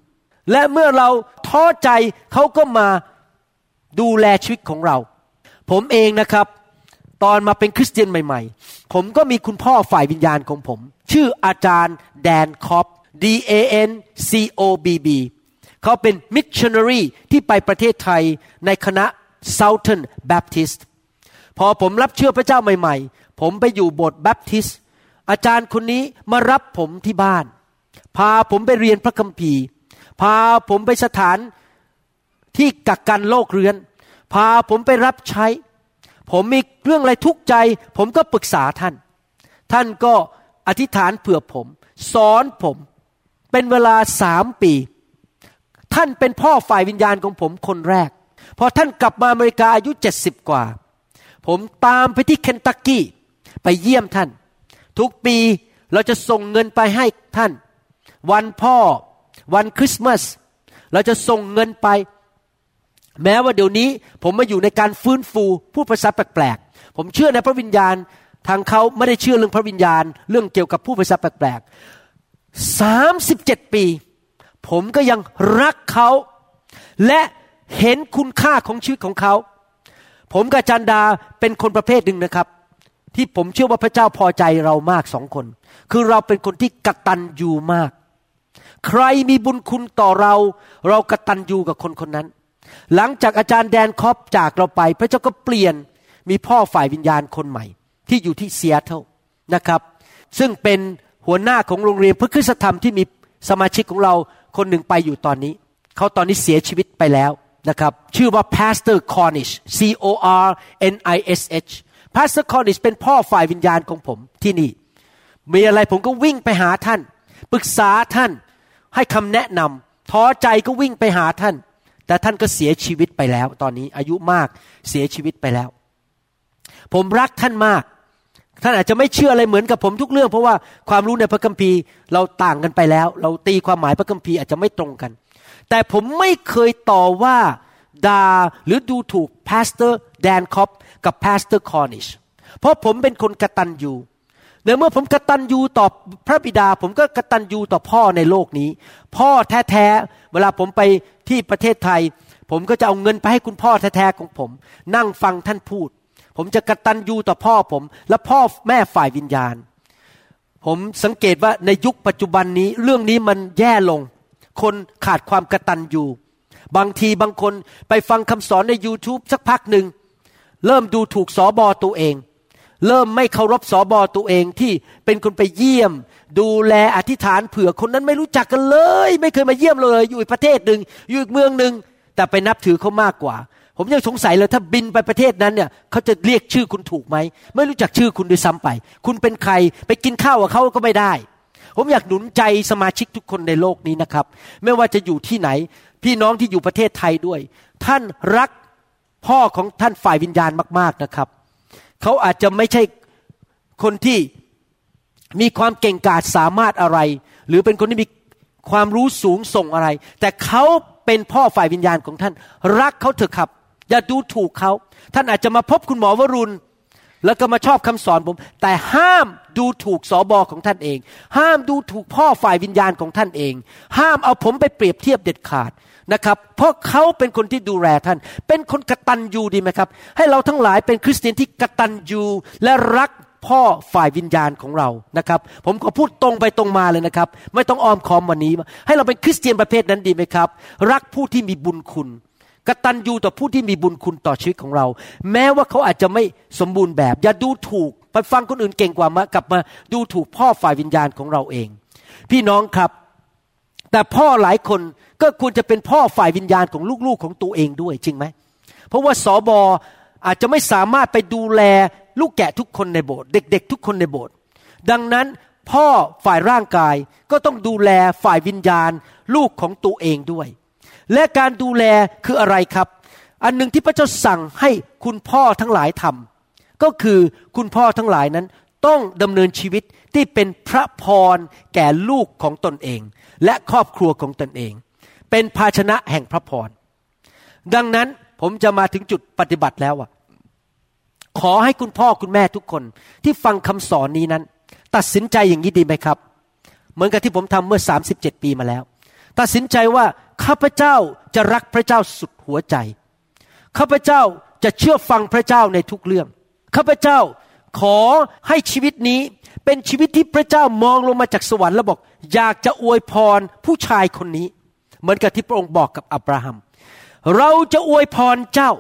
Speaker 3: และเมื่อเราท้อใจเขาก็มาดูแลชีวิตของเรา ผมเองนะครับ ตอนมาเป็นคริสเตียนใหม่ๆ ผมก็มีคุณพ่อฝ่ายวิญญาณของผม ชื่ออาจารย์แดนคอป D A N C O B B เขาเป็นมิชชันนารีที่ไปประเทศไทยในคณะ Southern Baptist พอผมรับเชื่อพระเจ้าใหม่ ๆ ผมไปอยู่โบสถ์แบปทิสอาจารย์คนนี้มารับผมที่บ้าน พาผมไปเรียนพระคัมภีร์ พาผมไปสถานที่กักกันโรคเรื้อน พาผมไปรับใช้ ผมมีเรื่องอะไรทุกข์ใจ ผมก็ปรึกษาท่าน ท่านก็อธิษฐานเผื่อผม สอนผมเป็นเวลาสามปี ท่านเป็นพ่อฝ่ายวิญญาณของผมคนแรก พอท่านกลับมาอเมริกาอายุเจ็ดสิบกว่า ผมตามไปที่เคนตักกี้ ไปเยี่ยมท่าน ทุกปีเราจะส่งเงินไปให้ท่าน วันพ่อวันคริสต์มาสเราจะส่งเงินไป แม้ว่าเดี๋ยวนี้ผมมาอยู่ในการฟื้นฟูผู้ภาษาแปลกๆ ผมเชื่อในพระวิญญาณทางเขาไม่ได้เชื่อเรื่องพระวิญญาณ เรื่องเกี่ยวกับผู้ภาษาแปลกๆสามสิบเจ็ดปี ผมก็ยังรักเขา และเห็นคุณค่าของชีวิตของเขา ผมกับจันดาเป็นคนประเภทหนึ่งนะครับ ที่ผมเชื่อว่าพระเจ้าพอใจเรามากสองคน คือเราเป็นคนที่กระตัญญูมาก ใครมีบุญคุณต่อเรา เรากระตัญญูกับคนคนนั้น หลังจากอาจารย์แดนคอปจากเราไป พระเจ้าก็เปลี่ยนมีพ่อฝ่ายวิญญาณคนใหม่ ที่อยู่ที่เซียเทลนะครับ ซึ่งเป็นหัวหน้าของโรงเรียนพระคุณธรรมที่มีสมาชิกของเราคนหนึ่งไปอยู่ตอนนี้ เขาตอนนี้เสียชีวิตไปแล้ว นะครับชื่อว่า Pastor Cornish C O R N I S H Pastor Cornish เป็นพ่อฝ่ายวิญญาณของผมที่นี่ มีอะไรผมก็วิ่งไปหาท่าน ปรึกษาท่านให้คำแนะนำท้อใจก็วิ่งไปหาท่าน แต่ท่านก็เสียชีวิตไปแล้ว ตอนนี้อายุมากเสียชีวิตไปแล้ว ผมรักท่านมาก ท่านอาจจะไม่เชื่ออะไรเหมือนกับผมทุกเรื่อง เพราะว่าความรู้ในพระคัมภีร์เราต่างกันไปแล้ว เราตีความหมายพระคัมภีร์อาจจะไม่ตรงกัน แต่ผมไม่เคยต่อว่าด่าหรือดูถูก Pastor แดนคอปกับ Pastor คอนิชเพราะผมเป็นคนกระตัญญูในเมื่อผมกระตัญญูต่อพระบิดา ผมก็กระตัญญูต่อพ่อในโลกนี้ พ่อแท้ๆเวลาผมไปที่ประเทศไทย ผมก็จะเอาเงินไปให้คุณพ่อแท้ๆของผม นั่งฟังท่านพูด ผมจะกระตัญญูต่อพ่อผม และพ่อแม่ฝ่ายวิญญาณ ผมสังเกตว่าในยุคปัจจุบันนี้เรื่องนี้มันแย่ลง คนขาดความกระตัญญูบางทีบางคนไปฟังคำสอนใน YouTube สักพักหนึ่ง เริ่มดูถูกสอบอตัวเอง เริ่มไม่เคารพสอบอตัวเองที่เป็นคนไปเยี่ยม ดูแลอธิษฐานเผื่อคนนั้นไม่รู้จักกันเลย ไม่เคยมาเยี่ยมเลย อยู่อีกประเทศหนึ่งอยู่อีกเมืองหนึ่งแต่ไปนับถือเขามากกว่า ผมยังสงสัยเลยถ้าบินไปประเทศนั้นเนี่ยเขาจะเรียกชื่อคุณถูกไหมไม่รู้จักชื่อคุณด้วยซ้ำไป คุณเป็นใครไปกินข้าวกับเขาก็ไม่ได้ ผมอยากหนุนใจสมาชิกทุกคนในโลกนี้นะครับ ไม่ว่าจะอยู่ที่ไหน พี่น้องที่อยู่ประเทศไทยด้วย ท่านรักพ่อของท่านฝ่ายวิญญาณมาก ๆนะครับ เขาอาจจะไม่ใช่คนที่มีความเก่งกาจสามารถอะไร หรือเป็นคนที่มีความรู้สูงส่งอะไร แต่เขาเป็นพ่อฝ่ายวิญญาณของท่าน รักเขาเถอะครับ อย่าดูถูกเขา ท่านอาจจะมาพบคุณหมอวรุณ แล้วก็มาชอบคำสอนผม แต่ห้ามดูถูกสอบอของท่านเอง ห้ามดูถูกพ่อฝ่ายวิญญาณของท่านเอง ห้ามเอาผมไปเปรียบเทียบเด็ดขาดนะครับ เพราะเขาเป็นคนที่ดูแลท่าน เป็นคนกตัญญูดีไหมครับ ให้เราทั้งหลายเป็นคริสเตียนที่กตัญญูและรักพ่อฝ่ายวิญญาณของเรานะครับ ผมก็พูดตรงไปตรงมาเลยนะครับ ไม่ต้องอ้อมค้อมวันนี้ ให้เราเป็นคริสเตียนประเภทนั้นดีไหมครับ รักผู้ที่มีบุญคุณ กตัญญูต่อผู้ที่มีบุญคุณต่อชีวิตของเรา แม้ว่าเขาอาจจะไม่สมบูรณ์แบบ อย่าดูถูกไปฟังคนอื่นเก่งกว่ามากลับมาดูถูกพ่อฝ่ายวิญญาณของเราเอง พี่น้องครับ แต่พ่อหลายคนก็ควรจะเป็นพ่อฝ่ายวิญญาณของลูกๆของตัวเองด้วยจริงไหมเพราะว่าสอบออาจจะไม่สามารถไปดูแลลูกแกะทุกคนในโบสถ์เด็ก ๆ ทุกคนในโบสถ์ดังนั้นพ่อฝ่ายร่างกายก็ต้องดูแลฝ่ายวิญญาณ ลูกของตัวเองด้วย และการดูแลคืออะไรครับ อันหนึ่งที่พระเจ้าสั่งให้คุณพ่อทั้งหลายทำก็คือคุณพ่อทั้งหลายนั้นต้องดำเนินชีวิตที่เป็นพระพรแก่ลูกของตนเอง และครอบครัวของตนเอง เป็นภาชนะแห่งพระพร ดังนั้นผมจะมาถึงจุดปฏิบัติแล้วอะขอให้คุณพ่อคุณแม่ทุกคนที่ฟังคำสอนนี้นั้น ตัดสินใจอย่างนี้ดีไหมครับ เหมือนกับที่ผมทำเมื่อ 37 ปีมาแล้ว ตัดสินใจว่าข้าพเจ้าจะรักพระเจ้าสุดหัวใจ ข้าพเจ้าจะเชื่อฟังพระเจ้าในทุกเรื่อง ข้าพเจ้าขอให้ชีวิตนี้เป็นชีวิตที่พระเจ้ามองลงมาจากสวรรค์แล้วบอก อยากจะอวยพรผู้ชายคนนี้ เหมือนกับที่พระองค์บอกกับอับราฮัม เราจะอวยพรเจ้า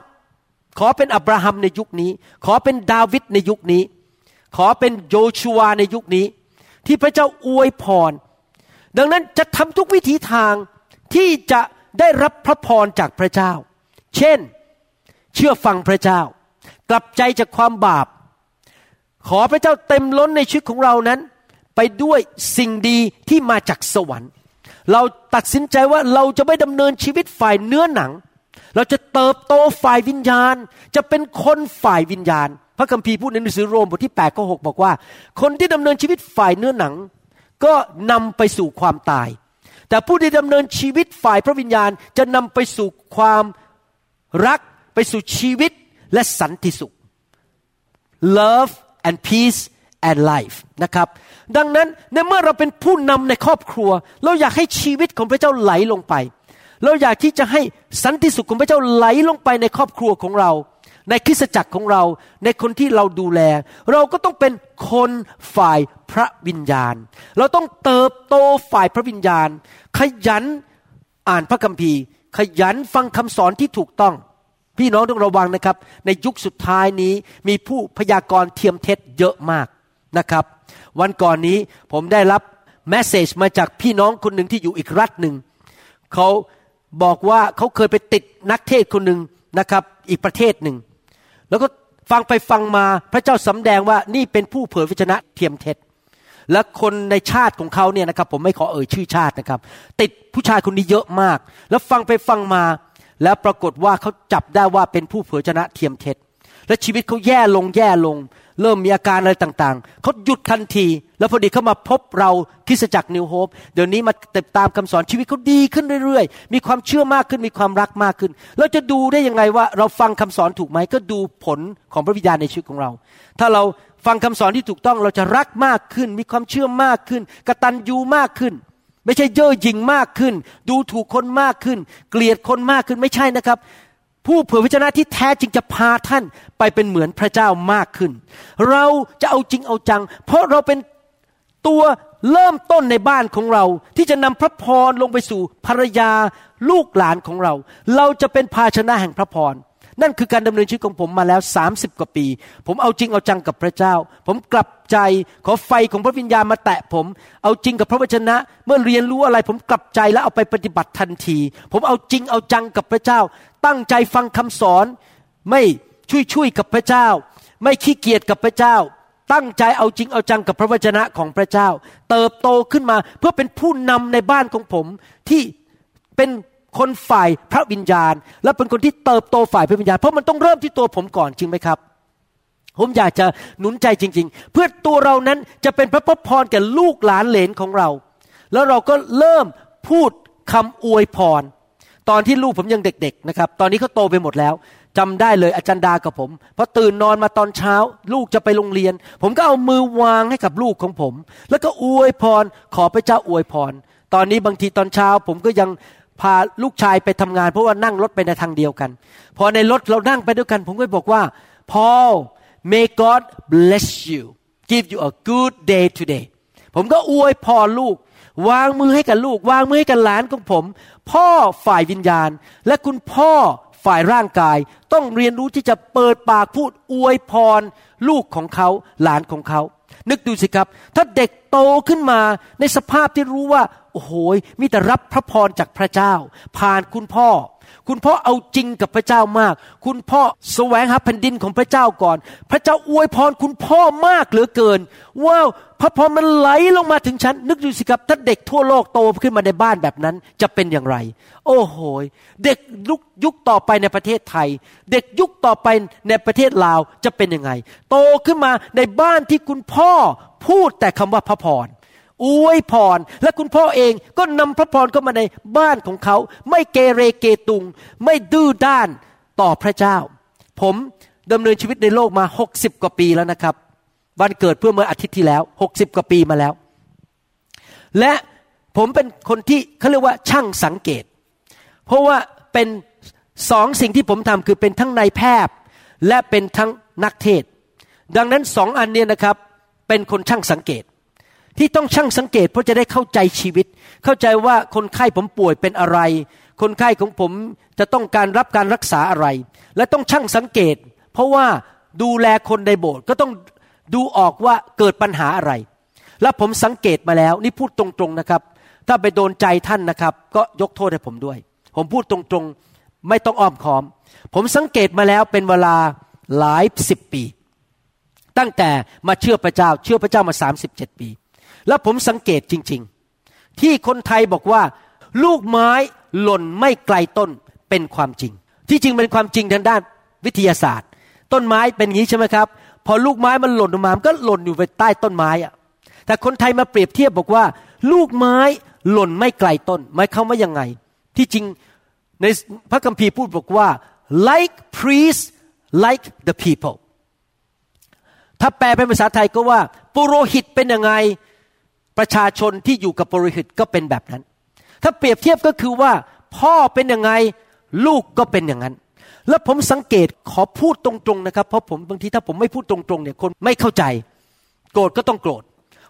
Speaker 3: ขอเป็นอับราฮัมในยุคนี้ ขอเป็นดาวิดในยุคนี้ ขอเป็นโยชูวาในยุคนี้ ที่พระเจ้าอวยพร ดังนั้นจะทำทุกวิถีทางที่จะได้รับพระพรจากพระเจ้า เช่น เชื่อฟังพระเจ้า กลับใจจากความบาป ขอพระเจ้าเต็มล้นในชีวิตของเรานั้น ไปด้วยสิ่งดีที่มาจากสวรรค์ เราตัดสินใจว่าเราจะไม่ดำเนินชีวิตฝ่ายเนื้อหนัง เราจะเติบโตฝ่ายวิญญาณ จะเป็นคนฝ่ายวิญญาณ พระคัมภีร์พูดในหนังสือโรมบทที่8ข้อ6บอกว่า คนที่ดำเนินชีวิตฝ่ายเนื้อหนัง ก็นำไปสู่ความตาย แต่ผู้ที่ดำเนินชีวิตฝ่ายพระวิญญาณจะนำไปสู่ความรักไปสู่ชีวิตและสันติสุข love and peace and life นะครับ ดังนั้นในเมื่อเราเป็นผู้นำในครอบครัว เราอยากให้ชีวิตของพระเจ้าไหลลงไป เราอยากที่จะให้สันติสุขของพระเจ้าไหลลงไปในครอบครัวของเรา ในคริสตจักรของเรา ในคนที่เราดูแล เราก็ต้องเป็นคนฝ่ายพระวิญญาณ เราต้องเติบโตฝ่ายพระวิญญาณ ขยันอ่านพระคัมภีร์ ขยันฟังคำสอนที่ถูกต้อง พี่น้องต้องระวังนะครับ ในยุคสุดท้ายนี้มีผู้พยากรณ์เทียมเท็จเยอะมากนะครับ วันก่อนนี้ผมได้รับแมสเซจมาจากพี่น้องคนหนึ่งที่อยู่อีกรัฐหนึ่งเขาบอกว่าเขาเคยไปติดนักเทศคนหนึ่งนะครับ อีกประเทศหนึ่ง แล้วก็ฟังไปฟังมาพระเจ้าสำแดงว่านี่เป็นผู้เผยพระชนะเทียมเท็จ และคนในชาติของเขาเนี่ยนะครับ ผมไม่ขอเอ่ยชื่อชาตินะครับ ติดผู้ชายคนนี้เยอะมาก แล้วฟังไปฟังมา แล้วปรากฏว่าเขาจับได้ว่าเป็นผู้เผยชนะเทียมเท็จ และชีวิตเขาแย่ลงแย่ลง เริ่มมีอาการอะไรต่างๆเขาหยุดทันที แล้วพอดีเขามาพบเราคริสจักรนิวโฮปเดี๋ยวนี้มาติดตามคำสอนชีวิตเขาดีขึ้นเรื่อยๆ มีความเชื่อมากขึ้นมีความรักมากขึ้น เราจะดูได้ยังไงว่าเราฟังคำสอนถูกไหมก็ดูผลของพระวิญญาณในชีวิตของเรา ถ้าเราฟังคำสอนที่ถูกต้องเราจะรักมากขึ้น มีความเชื่อมากขึ้นกระตัญญูมากขึ้น ไม่ใช่เย่อหยิ่งมากขึ้น ดูถูกคนมากขึ้น เกลียดคนมากขึ้นไม่ใช่นะครับผู้เผยพระชนะที่แท้จริงจะพาท่านไปเป็นเหมือนพระเจ้ามากขึ้น เราจะเอาจริงเอาจัง เพราะเราเป็น ตัวเริ่มต้นในบ้านของเรา ที่จะนำพระพรลงไปสู่ภรรยาลูกหลานของเรา เราจะเป็นภาชนะแห่งพระพรนั่นคือการดำเนินชีวิตของผมมาแล้ว 30 กว่าปี ผมเอาจริงเอาจังกับพระเจ้า ผมกลับใจขอไฟของพระวิญญาณมาแตะผม เอาจริงกับพระวจนะ เมื่อเรียนรู้อะไร ผมกลับใจแล้วเอาไปปฏิบัติทันที ผมเอาจริงเอาจังกับพระเจ้า ตั้งใจฟังคำสอน ไม่ช่วยช่วยกับพระเจ้า ไม่ขี้เกียจกับพระเจ้า ตั้งใจเอาจริงเอาจังกับพระวจนะของพระเจ้า เติบโตขึ้นมาเพื่อเป็นผู้นำในบ้านของผมที่เป็นคนฝ่ายพระวิญญาณ และเป็นคนที่เติบโตฝ่ายพระวิญญาณ เพราะมันต้องเริ่มที่ตัวผมก่อนจริงไหมครับ ผมอยากจะหนุนใจจริง ๆ เพื่อตัวเรานั้นจะเป็นพระพรแก่ลูกหลานเหลนของเรา แล้วเราก็เริ่มพูดคำอวยพร ตอนที่ลูกผมยังเด็ก ๆ นะครับ ตอนนี้เขาโตไปหมดแล้ว จำได้เลยอาจารย์ดากับผมพอตื่นนอนมาตอนเช้า ลูกจะไปโรงเรียน ผมก็เอามือวางให้กับลูกของผม แล้วก็อวยพร ขอพระเจ้าอวยพร ตอนนี้บางทีตอนเช้า ผมก็ยังพาลูกชายไปทำงาน เพราะว่านั่งรถไปในทางเดียวกัน พอในรถเรานั่งไปด้วยกัน ผมก็บอกว่า Paul may God bless you give you a good day today ผมก็อวยพรลูกวางมือให้กับลูก วางมือให้กับหลานของผม พ่อฝ่ายวิญญาณ และคุณพ่อ ฝ่ายร่างกาย ต้องเรียนรู้ที่จะเปิดปากพูดอวยพร ลูกของเขาหลานของเขา นึกดูสิครับ ถ้าเด็กโตขึ้นมาในสภาพที่รู้ว่า โอ้โหมีแต่รับพระพรจากพระเจ้า ผ่านคุณพ่อ คุณพ่อเอาจริงกับพระเจ้ามาก คุณพ่อแสวงหาแผ่นดินของพระเจ้าก่อน พระเจ้าอวยพรคุณพ่อมากเหลือเกินว้าวพระพรมันไหลลงมาถึงฉัน นึกดูสิครับ ถ้าเด็กทั่วโลกโตขึ้นมาในบ้านแบบนั้นจะเป็นอย่างไร โอ้โหเด็กยุคยุคต่อไปในประเทศไทย เด็กยุคต่อไปในประเทศลาวจะเป็นยังไง โตขึ้นมาในบ้านที่คุณพ่อพูดแต่คำว่าพระพร อวยพร และคุณพ่อเองก็นำพระพรเข้ามาในบ้านของเขา ไม่เกเรเกตุง ไม่ดื้อด้านต่อพระเจ้า ผมดำเนินชีวิตในโลกมาหกสิบกว่าปีแล้วนะครับ วันเกิดเพื่อเมื่ออาทิตย์ที่แล้วหกสิบกว่าปีมาแล้ว และผมเป็นคนที่เขาเรียกว่าช่างสังเกต เพราะว่าเป็นสองสิ่งที่ผมทำคือเป็นทั้งนายแพทย์และเป็นทั้งนักเทศ ดังนั้นสองอันเนี้ยนะครับเป็นคนช่างสังเกต ที่ต้องช่างสังเกตเพราะจะได้เข้าใจชีวิต เข้าใจว่าคนไข้ผมป่วยเป็นอะไร คนไข้ของผมจะต้องการรับการรักษาอะไร และต้องช่างสังเกต เพราะว่าดูแลคนในโบสถ์ก็ต้องดูออกว่าเกิดปัญหาอะไร แล้วผมสังเกตมาแล้ว นี่พูดตรงๆนะครับ ถ้าไปโดนใจท่านนะครับ ก็ยกโทษให้ผมด้วย ผมพูดตรงๆไม่ต้องอ้อมค้อม ผมสังเกตมาแล้วเป็นเวลาหลายสิบปี ตั้งแต่มาเชื่อพระเจ้าเชื่อพระเจ้ามาสามสิบเจ็ดปี แล้วผมสังเกตจริง ๆ ที่คนไทยบอกว่า ลูกไม้หล่นไม่ไกลต้นเป็นความจริง ที่จริงเป็นความจริงทางด้านวิทยาศาสตร์ ต้นไม้เป็นอย่างนี้ใช่ไหมครับ พอลูกไม้มันหล่นลงมามันก็หล่นอยู่ไปใต้ต้นไม้อะแต่คนไทยมาเปรียบเทียบบอกว่า ลูกไม้หล่นไม่ไกลต้นหมายความว่ายังไง ที่จริงในพระคัมภีร์พูดบอกว่า like priest like the people ถ้าแปลเป็นภาษาไทยก็ว่า ปุโรหิตเป็นยังไง ประชาชนที่อยู่กับปุโรหิตก็เป็นแบบนั้น ถ้าเปรียบเทียบก็คือว่า พ่อเป็นยังไงลูกก็เป็นอย่างนั้น แล้วผมสังเกตขอพูดตรงๆนะครับ เพราะผมบางทีถ้าผมไม่พูดตรงๆเนี่ยคนไม่เข้าใจ โกรธก็ต้องโกรธ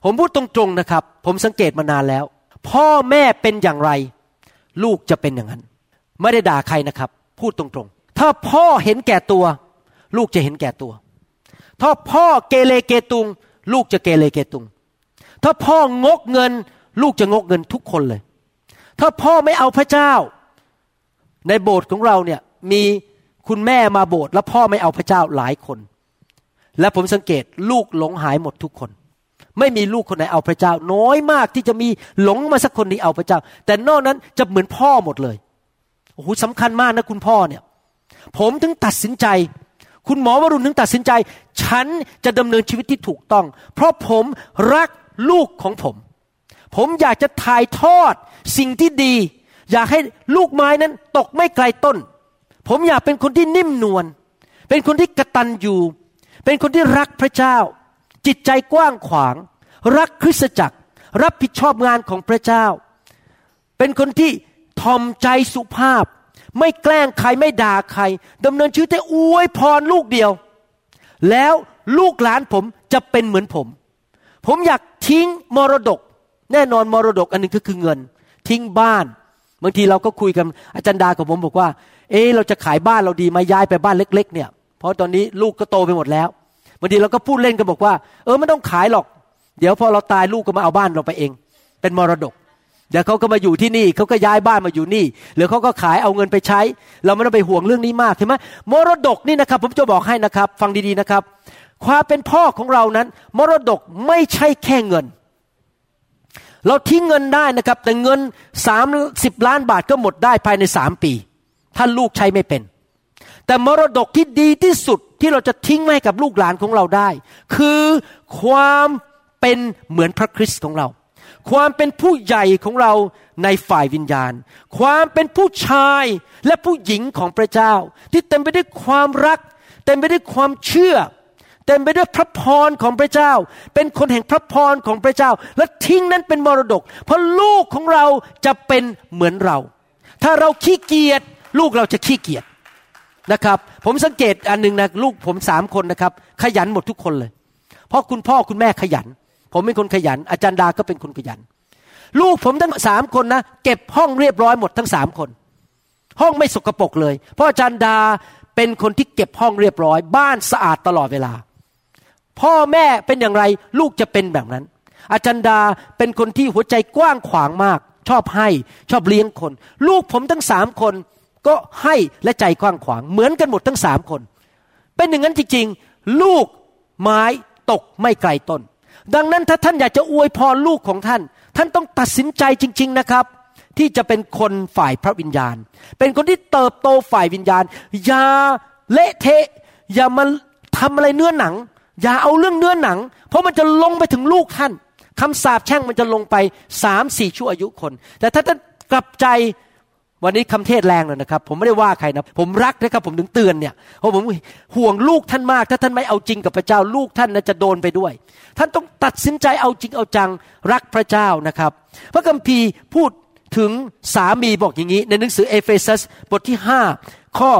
Speaker 3: ผมพูดตรงๆนะครับ ผมสังเกตมานานแล้ว พ่อแม่เป็นอย่างไร ลูกจะเป็นอย่างนั้น ไม่ได้ด่าใครนะครับ พูดตรงๆ ถ้าพ่อเห็นแก่ตัว ลูกจะเห็นแก่ตัว ถ้าพ่อเกเรเกตุง ลูกจะเกเรเกตุง ถ้าพ่องกเงิน ลูกจะงกเงินทุกคนเลย ถ้าพ่อไม่เอาพระเจ้า ในโบสถ์ของเราเนี่ยมีคุณแม่มาโบสถ์แล้วพ่อไม่เอาพระเจ้าหลายคน และผมสังเกตลูกหลงหายหมดทุกคน ไม่มีลูกคนไหนเอาพระเจ้า น้อยมากที่จะมีหลงมาสักคนนี้เอาพระเจ้า แต่นอกนั้นจะเหมือนพ่อหมดเลยโอ้โหสำคัญมากนะคุณพ่อเนี่ย ผมถึงตัดสินใจ คุณหมอวรุณถึงตัดสินใจ ฉันจะดำเนินชีวิตที่ถูกต้อง เพราะผมรัก ลูกของผม ผมอยากจะถ่ายทอดสิ่งที่ดี อยากให้ลูกไม้นั้นตกไม่ไกลต้น ผมอยากเป็นคนที่นิ่มนวลเป็นคนที่กระตันอยู่ เป็นคนที่รักพระเจ้า จิตใจกว้างขวาง รักคริสตจักร รับผิดชอบงานของพระเจ้า เป็นคนที่ทอมใจสุภาพ ไม่แกล้งใครไม่ด่าใครดำเนินชีวิตแต่อวยพรลูกเดียว แล้วลูกหลานผมจะเป็นเหมือนผม ผมอยาก ทิ้งมรดก แน่นอนมรดกอันหนึ่งก็คือเงิน ทิ้งบ้าน บางทีเราก็คุยกันอาจารย์ดากับผมบอกว่า เอ๊เราจะขายบ้านเราดีมาย้ายไปบ้านเล็ก ๆ เนี่ย เพราะตอนนี้ลูกก็โตไปหมดแล้วบางทีเราก็พูดเล่นกันบอกว่า เออไม่ต้องขายหรอก เดี๋ยวพอเราตายลูกก็มาเอาบ้านเราไปเอง เป็นมรดกเดี๋ยวเขาก็มาอยู่ที่นี่เขาก็ย้ายบ้านมาอยู่นี่หรือเขาก็ขายเอาเงินไปใช้ เราไม่ต้องไปห่วงเรื่องนี้มากใช่ไหมมรดกนี่นะครับ ผมจะบอกให้นะครับ ฟังดีๆนะครับ ความเป็นพ่อของเรานั้น มรดกไม่ใช่แค่เงิน เราทิ้งเงินได้นะครับ แต่เงินสามสิบล้านบาทก็หมดได้ภายในสามปี ถ้าลูกใช้ไม่เป็น แต่มรดกที่ดีที่สุดที่เราจะทิ้งไว้ให้กับลูกหลานของเราได้ คือความเป็นเหมือนพระคริสต์ของเรา ความเป็นผู้ใหญ่ของเราในฝ่ายวิญญาณ ความเป็นผู้ชายและผู้หญิงของพระเจ้า ที่เต็มไปด้วยความรัก เต็มไปด้วยความเชื่อ เต็มไปด้วยพระพรของพระเจ้า เป็นคนแห่งพระพรของพระเจ้า และทิ้งนั้นเป็นมรดก เพราะลูกของเราจะเป็นเหมือนเรา ถ้าเราขี้เกียจลูกเราจะขี้เกียจนะครับ ผมสังเกตอันหนึ่งนะลูกผมสามคนนะครับ ขยันหมดทุกคนเลย เพราะคุณพ่อคุณแม่ขยัน ผมเป็นคนขยัน อาจารย์ดาก็เป็นคนขยัน ลูกผมทั้งสามคนนะเก็บห้องเรียบร้อยหมดทั้งสามคน ห้องไม่สกปรกเลย เพราะอาจารย์ดาเป็นคนที่เก็บห้องเรียบร้อย บ้านสะอาดตลอดเวลา พ่อแม่เป็นอย่างไรลูกจะเป็นแบบนั้น อาจารย์ดาเป็นคนที่หัวใจกว้างขวางมาก ชอบให้ชอบเลี้ยงคน ลูกผมทั้งสามคนก็ให้และใจกว้างขวาง เหมือนกันหมดทั้งสามคน เป็นอย่างนั้นจริงๆ ลูกไม้ตกไม่ไกลต้น ดังนั้นถ้าท่านอยากจะอวยพรลูกของท่าน ท่านต้องตัดสินใจจริง ๆนะครับ ที่จะเป็นคนฝ่ายพระวิญญาณ เป็นคนที่เติบโตฝ่ายวิญญาณ อย่าเละเทะอย่ามาทำอะไรเนื้อหนัง อย่าเอาเรื่องเนื้อหนัง เพราะมันจะลงไปถึงลูกท่านคำสาปแช่งมันจะลงไปสามสี่ชั่วอายุคน แต่ถ้าท่านกลับใจวันนี้คำเทศแรงเลยนะครับ ผมไม่ได้ว่าใครนะ ผมรักนะครับ ผมถึงเตือนเนี่ยเพราะผมห่วงลูกท่านมาก ถ้าท่านไม่เอาจริงกับพระเจ้าลูกท่านนะจะโดนไปด้วย ท่านต้องตัดสินใจเอาจริงเอาจังรักพระเจ้านะครับ พระคัมภีร์พูดถึงสามีบอกอย่างนี้ ในหนังสือเอเฟซัสบทที่ 5 ข้อ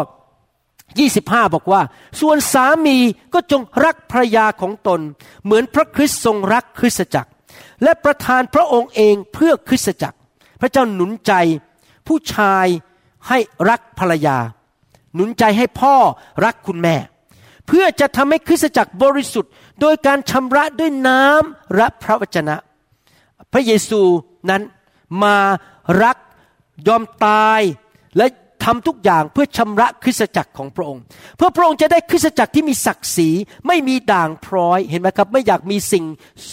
Speaker 3: 25 บอกว่า ส่วนสามีก็จงรักภรรยาของตน เหมือนพระคริสต์ทรงรักคริสตจักร และประทานพระองค์เองเพื่อคริสตจักร พระเจ้าหนุนใจ ผู้ชายให้รักภรรยา หนุนใจให้พ่อรักคุณแม่ เพื่อจะทำให้คริสตจักรบริสุทธิ์ โดยการชำระด้วยน้ำและพระวจนะ พระเยซูนั้นมารักยอมตายและ ทำทุกอย่างเพื่อชำระคริสตจักรของพระองค์ เพื่อพระองค์จะได้คริสตจักรที่มีศักดิ์ศรีไม่มีด่างพร้อยเห็นไหมครับ ไม่อยากมีสิ่ง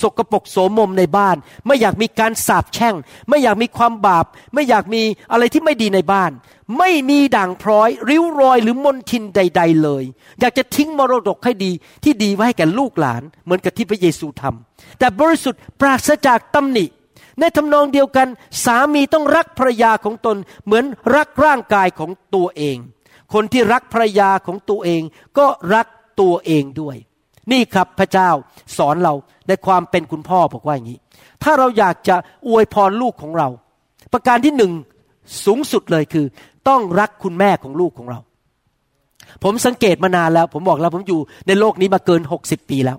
Speaker 3: สกปรกโสมมในบ้าน ไม่อยากมีการสาปแช่ง ไม่อยากมีความบาป ไม่อยากมีอะไรที่ไม่ดีในบ้าน ไม่มีด่างพร้อย ริ้วรอยหรือมนทินใด ๆ เลย อยากจะทิ้งมรดกให้ดีที่ดีไว้ให้แก่ลูกหลาน เหมือนกับที่พระเยซูทำแต่บริสุทธิ์ปราศจากตำหนิ ในทำนองเดียวกัน สามีต้องรักภรรยาของตน เหมือนรักร่างกายของตัวเอง คนที่รักภรรยาของตัวเอง ก็รักตัวเองด้วย นี่ครับพระเจ้าสอนเราในความเป็นคุณพ่อบอกว่าอย่างนี้ ถ้าเราอยากจะอวยพรลูกของเรา ประการที่หนึ่งสูงสุดเลยคือ ต้องรักคุณแม่ของลูกของเรา ผมสังเกตมานานแล้ว ผมบอกแล้วผมอยู่ในโลกนี้มาเกินหกสิบปีแล้ว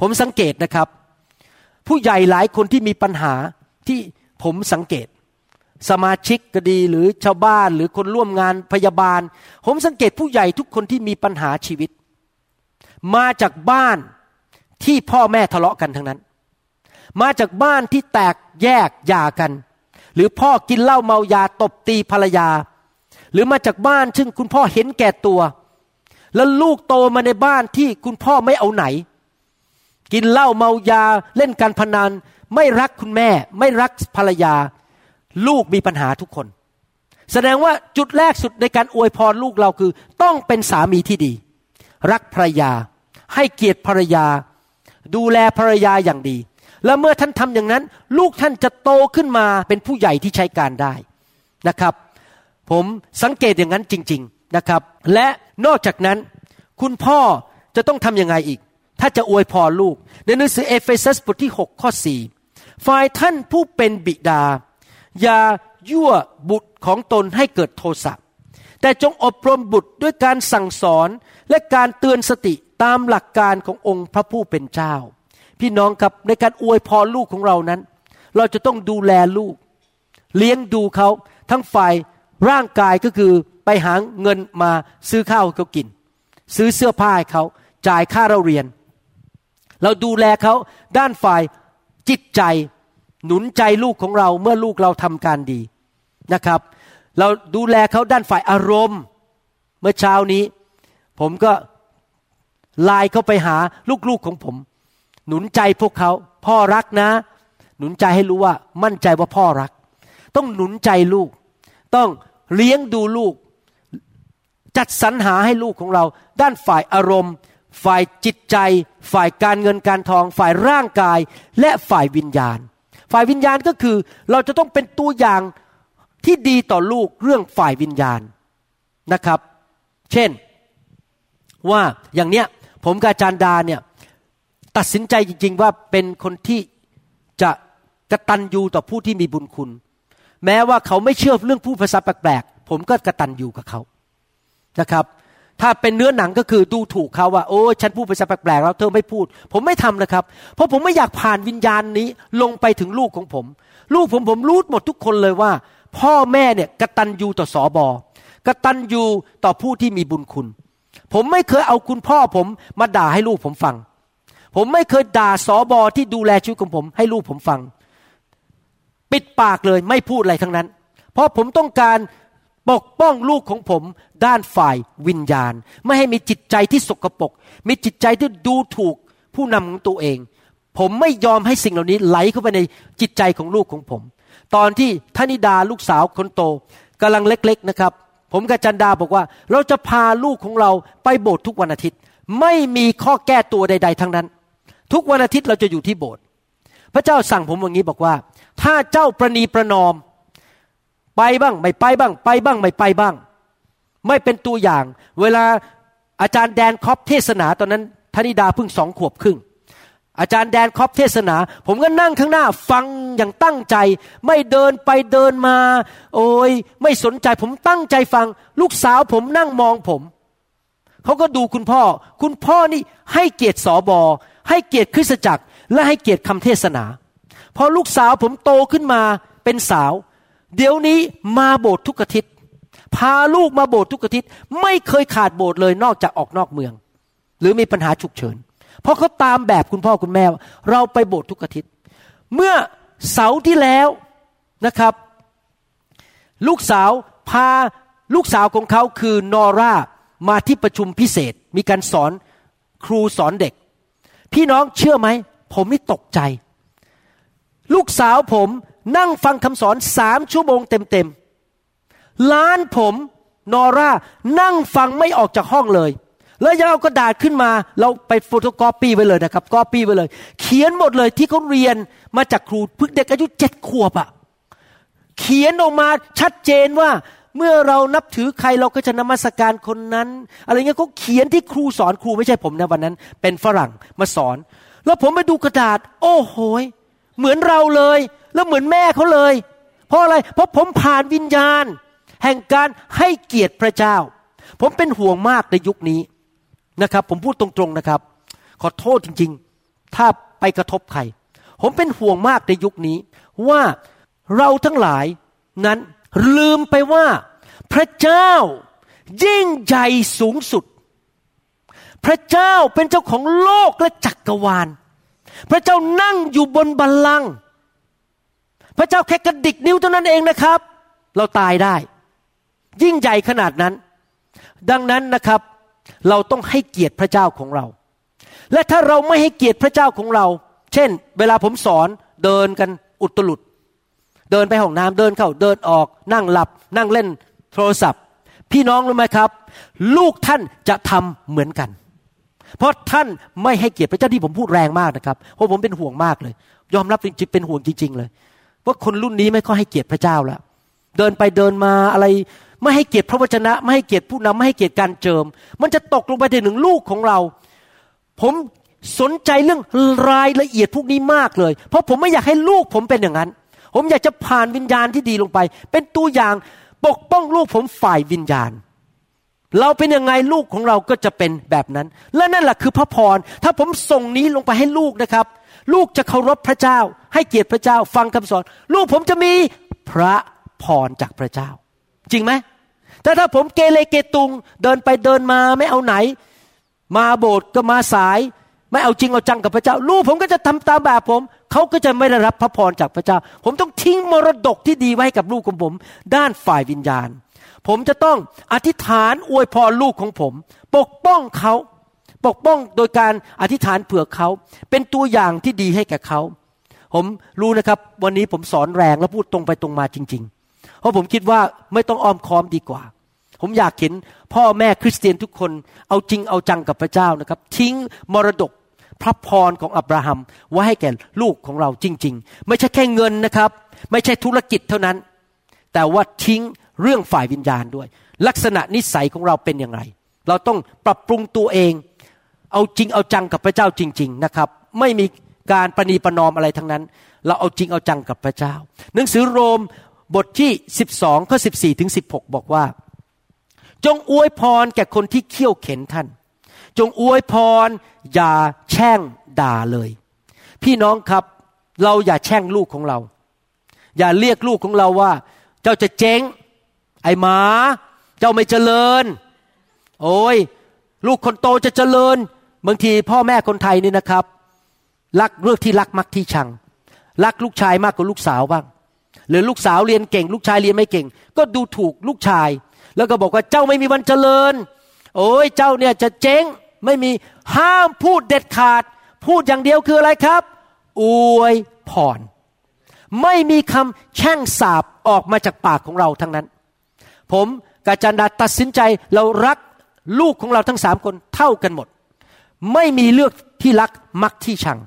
Speaker 3: ผมสังเกตนะครับ ผู้ใหญ่หลายคนที่มีปัญหา ที่ผมสังเกต สมาชิกก็ดีหรือชาวบ้านหรือคนร่วมงานพยาบาล ผมสังเกตผู้ใหญ่ทุกคนที่มีปัญหาชีวิต มาจากบ้านที่พ่อแม่ทะเลาะกันทั้งนั้น มาจากบ้านที่แตกแยกหย่ากัน หรือพ่อกินเหล้าเมายาตบตีภรรยา หรือมาจากบ้านซึ่งคุณพ่อเห็นแก่ตัว แล้วลูกโตมาในบ้านที่คุณพ่อไม่เอาไหน กินเหล้าเมายาเล่นการพนัน ไม่รักคุณแม่ ไม่รักภรรยา ลูกมีปัญหาทุกคน แสดงว่าจุดแรกสุดในการอวยพรลูกเราคือ ต้องเป็นสามีที่ดี รักภรรยา ให้เกียรติภรรยา ดูแลภรรยาอย่างดี แล้วเมื่อท่านทำอย่างนั้น ลูกท่านจะโตขึ้นมาเป็นผู้ใหญ่ที่ใช้การได้นะครับ ผมสังเกตอย่างนั้นจริง ๆนะครับ และนอกจากนั้น คุณพ่อจะต้องทำยังไงอีก ถ้าจะอวยพรลูก ในหนังสือเอเฟซัสบทที่ 6 ข้อ 4 ฝ่ายท่านผู้เป็นบิดา อย่ายั่วบุตรของตนให้เกิดโทสะแต่จงอบรมบุตรด้วยการสั่งสอนและการเตือนสติตามหลักการขององค์พระผู้เป็นเจ้า พี่น้องครับในการอวยพรลูกของเรานั้น เราจะต้องดูแลลูก เลี้ยงดูเขาทั้งฝ่ายร่างกายก็คือไปหาเงินมาซื้อข้าวให้เขากิน ซื้อเสื้อผ้าให้เขาจ่ายค่าเราเรียน เราดูแลเขาด้านฝ่ายจิตใจ หนุนใจลูกของเราเมื่อลูกเราทำการดีนะครับ เราดูแลเขาด้านฝ่ายอารมณ์ เมื่อเช้านี้ ผมก็ไลน์เข้าไปหาลูกๆของผม หนุนใจพวกเขา พ่อรักนะ หนุนใจให้รู้ว่ามั่นใจว่าพ่อรัก ต้องหนุนใจลูก ต้องเลี้ยงดูลูก จัดสรรหาให้ลูกของเรา ด้านฝ่ายอารมณ์ ฝ่ายจิตใจ ฝ่ายการเงินการทอง ฝ่ายร่างกายและฝ่ายวิญญาณ ฝ่ายวิญญาณก็คือ เราจะต้องเป็นตัวอย่างที่ดีต่อลูกเรื่องฝ่ายวิญญาณนะครับ เช่นว่าอย่างเนี้ยผมกับอาจารย์ดาเนี่ยตัดสินใจจริง ๆ ว่าเป็นคนที่จะกระตันยูต่อผู้ที่มีบุญคุณ แม้ว่าเขาไม่เชื่อเรื่องผู้ภาษาแปลกๆผมก็กระตันยูกับเขานะครับ ถ้าเป็นเนื้อหนังก็คือดูถูกเขาว่าโอ้ฉันพูดภาษาแปลกๆแล้วเธอไม่พูด ผมไม่ทำนะครับ เพราะผมไม่อยากผ่านวิญญาณนี้ลงไปถึงลูกของผม ลูกผมผมรู้หมดทุกคนเลยว่า พ่อแม่เนี่ยกระตันยูต่อสอบอกระตันยูต่อผู้ที่มีบุญคุณ ผมไม่เคยเอาคุณพ่อผมมาด่าให้ลูกผมฟัง ผมไม่เคยด่าสอบอที่ดูแลชีวิตของผม ให้ลูกผมฟัง ปิดปากเลยไม่พูดอะไรทั้งนั้น เพราะผมต้องการ ปกป้องลูกของผมด้านฝ่ายวิญญาณ ไม่ให้มีจิตใจที่สกปรกมีจิตใจที่ดูถูกผู้นำของตัวเอง ผมไม่ยอมให้สิ่งเหล่านี้ไหลเข้าไปในจิตใจของลูกของผม ตอนที่ธนิดาลูกสาวคนโตกำลังเล็กๆนะครับ ผมกับจันดาบอกว่า เราจะพาลูกของเราไปโบสถ์ทุกวันอาทิตย์ ไม่มีข้อแก้ตัวใด ๆ ทั้งนั้น ทุกวันอาทิตย์เราจะอยู่ที่โบสถ์พระเจ้าสั่งผมอย่างนี้บอกว่า ถ้าเจ้าประนีประนอม ไปบ้าง ไม่ไปบ้าง ไปบ้าง ไม่ไปบ้าง ไม่เป็นตัวอย่าง เวลาอาจารย์แดนคอปเทศนาตอนนั้นธนิดาเพิ่งสองขวบครึ่ง อาจารย์แดนคอบเทศนา ผมก็นั่งข้างหน้าฟังอย่างตั้งใจ ไม่เดินไปเดินมา โอ้ยไม่สนใจผมตั้งใจฟัง ลูกสาวผมนั่งมองผมเขาก็ดูคุณพ่อ คุณพ่อนี่ให้เกียรติสอบอให้เกียรติคริสตจักร และให้เกียรติคำเทศนา พอลูกสาวผมโตขึ้นมาเป็นสาว เดี๋ยวนี้มาโบสถ์ทุกอาทิตย์พาลูกมาโบสถ์ทุกอาทิตย์ไม่เคยขาดโบสถ์เลยนอกจากออกนอกเมือง หรือมีปัญหาฉุกเฉิน เพราะเขาตามแบบคุณพ่อคุณแม่ เราไปโบสถ์ทุกอาทิตย์ เมื่อเสาร์ที่แล้วนะครับ ลูกสาวพาลูกสาวของเขาคือนอร่ามาที่ประชุมพิเศษ มีการสอนครูสอนเด็ก พี่น้องเชื่อไหม ผมนี่ตกใจ ลูกสาวผม นั่งฟังคำสอนสามชั่วโมงเต็มๆล้านผมนอร่านั่งฟังไม่ออกจากห้องเลย แล้วยังเอากระดาษขึ้นมา เราไปโฟโตกอปี้ไว้เลยนะครับกอปี้ไว้เลย เขียนหมดเลยที่เขาเรียนมาจากครูพึ่งเด็กอายุเจ็ดขวบอะเขียนออกมาชัดเจนว่าเมื่อเรานับถือใครเราก็จะนมัสการคนนั้น อะไรเงี้ยเขาเขียนที่ครูสอนครูไม่ใช่ผมนะวันนั้น เป็นฝรั่งมาสอน แล้วผมไปดูกระดาษ โอ้โห เหมือนเราเลย แล้วเหมือนแม่เขาเลย เพราะอะไร เพราะผมผ่านวิญญาณ แห่งการให้เกียรติพระเจ้า ผมเป็นห่วงมากในยุคนี้นะครับ ผมพูดตรงๆนะครับ ขอโทษจริงๆ ถ้าไปกระทบใคร ผมเป็นห่วงมากในยุคนี้ ว่าเราทั้งหลายนั้นลืมไปว่า พระเจ้ายิ่งใหญ่สูงสุด พระเจ้าเป็นเจ้าของโลกและจักรวาล พระเจ้านั่งอยู่บนบัลลังก์พระเจ้าแค่กระดิกนิ้วเท่านั้นเองนะครับ เราตายได้ ยิ่งใหญ่ขนาดนั้น ดังนั้นนะครับ เราต้องให้เกียรติพระเจ้าของเรา และถ้าเราไม่ให้เกียรติพระเจ้าของเรา เช่น เวลาผมสอนเดินกันอุตลุดเดินไปห้องน้ำเดินเข้าเดินออกนั่งหลับ นั่งเล่นโทรศัพท์ พี่น้องรู้ไหมครับ ลูกท่านจะทำเหมือนกัน เพราะท่านไม่ให้เกียรติพระเจ้าที่ผมพูดแรงมากนะครับเพราะผมเป็นห่วงมากเลย ยอมรับจริงๆเป็นห่วงจริง ๆ เลยว่าคนรุ่นนี้ไม่ค่อยให้เกียรติพระเจ้าแล้วเดินไปเดินมาอะไร ไม่ให้เกียรติพระวจนะ ไม่ให้เกียรติผู้นำไม่ให้เกียรติการเจิม มันจะตกลงไปถึงลูกของเรา ผมสนใจเรื่องรายละเอียดพวกนี้มากเลย เพราะผมไม่อยากให้ลูกผมเป็นอย่างนั้น ผมอยากจะผ่านวิญญาณที่ดีลงไป เป็นตัวอย่างปกป้องลูกผมฝ่ายวิญญาณ เราเป็นยังไงลูกของเราก็จะเป็นแบบนั้น และนั่นแหละคือพระพร ถ้าผมส่งนี้ลงไปให้ลูกนะครับ ลูกจะเคารพพระเจ้า ให้เกียรติพระเจ้า ฟังคำสอน ลูกผมจะมีพระพรจากพระเจ้า จริงไหมแต่ถ้าผมเกเรเกตุงเดินไปเดินมาไม่เอาไหน มาโบสถ์ก็มาสาย ไม่เอาจริงเอาจังกับพระเจ้า ลูกผมก็จะทำตามแบบผมเขาก็จะไม่ได้รับพระพรจากพระเจ้า ผมต้องทิ้งมรดกที่ดีไว้กับลูกของผม ด้านฝ่ายวิญญาณ ผมจะต้องอธิษฐานอวยพรลูกของผม ปกป้องเขา ปกป้องโดยการอธิษฐานเผื่อเขา เป็นตัวอย่างที่ดีให้แก่เขา ผมรู้นะครับ วันนี้ผมสอนแรงและพูดตรงไปตรงมาจริง ๆ เพราะผมคิดว่าไม่ต้องอ้อมค้อมดีกว่า ผมอยากเห็นพ่อแม่คริสเตียนทุกคน เอาจริงเอาจังกับพระเจ้านะครับ ทิ้งมรดกพระพรของอับราฮัมไว้ให้แก่ลูกของเราจริง ๆ ไม่ใช่แค่เงินนะครับ ไม่ใช่ธุรกิจเท่านั้น แต่ว่าทิ้ง เรื่องฝ่ายวิญญาณด้วย ลักษณะนิสัยของเราเป็นอย่างไร เราต้องปรับปรุงตัวเอง เอาจริงเอาจังกับพระเจ้าจริง ๆนะครับ ไม่มีการประนีประนอมอะไรทั้งนั้น เราเอาจริงเอาจังกับพระเจ้า หนังสือโรมบทที่ 12ข้อ14ถึง16 บอกว่า จงอวยพรแก่คนที่เขี่ยวเข็นท่าน จงอวยพรอย่าแช่งด่าเลย พี่น้องครับเราอย่าแช่งลูกของเรา อย่าเรียกลูกของเราว่า เจ้าจะเจ๊ง ไอ้หมา เจ้าไม่เจริญ โอ้ย ลูกคนโตจะเจริญ บางทีพ่อแม่คนไทยนี่นะครับ รักเรื่องที่รักมักที่ชัง รักลูกชายมากกว่าลูกสาวบ้าง หรือลูกสาวเรียนเก่ง ลูกชายเรียนไม่เก่ง ก็ดูถูกลูกชาย แล้วก็บอกว่าเจ้าไม่มีวันเจริญ โอ้ยเจ้าเนี่ยจะเจ๊งไม่มีห้ามพูดเด็ดขาด พูดอย่างเดียวคืออะไรครับ อวยพรไม่มีคำแช่งสาบออกมาจากปากของเราทั้งนั้น ผมกาจันดาตัดสินใจเรารักลูกของเราทั้งสามคนเท่ากันหมด ไม่มีเลือกที่รักมักที่ชัง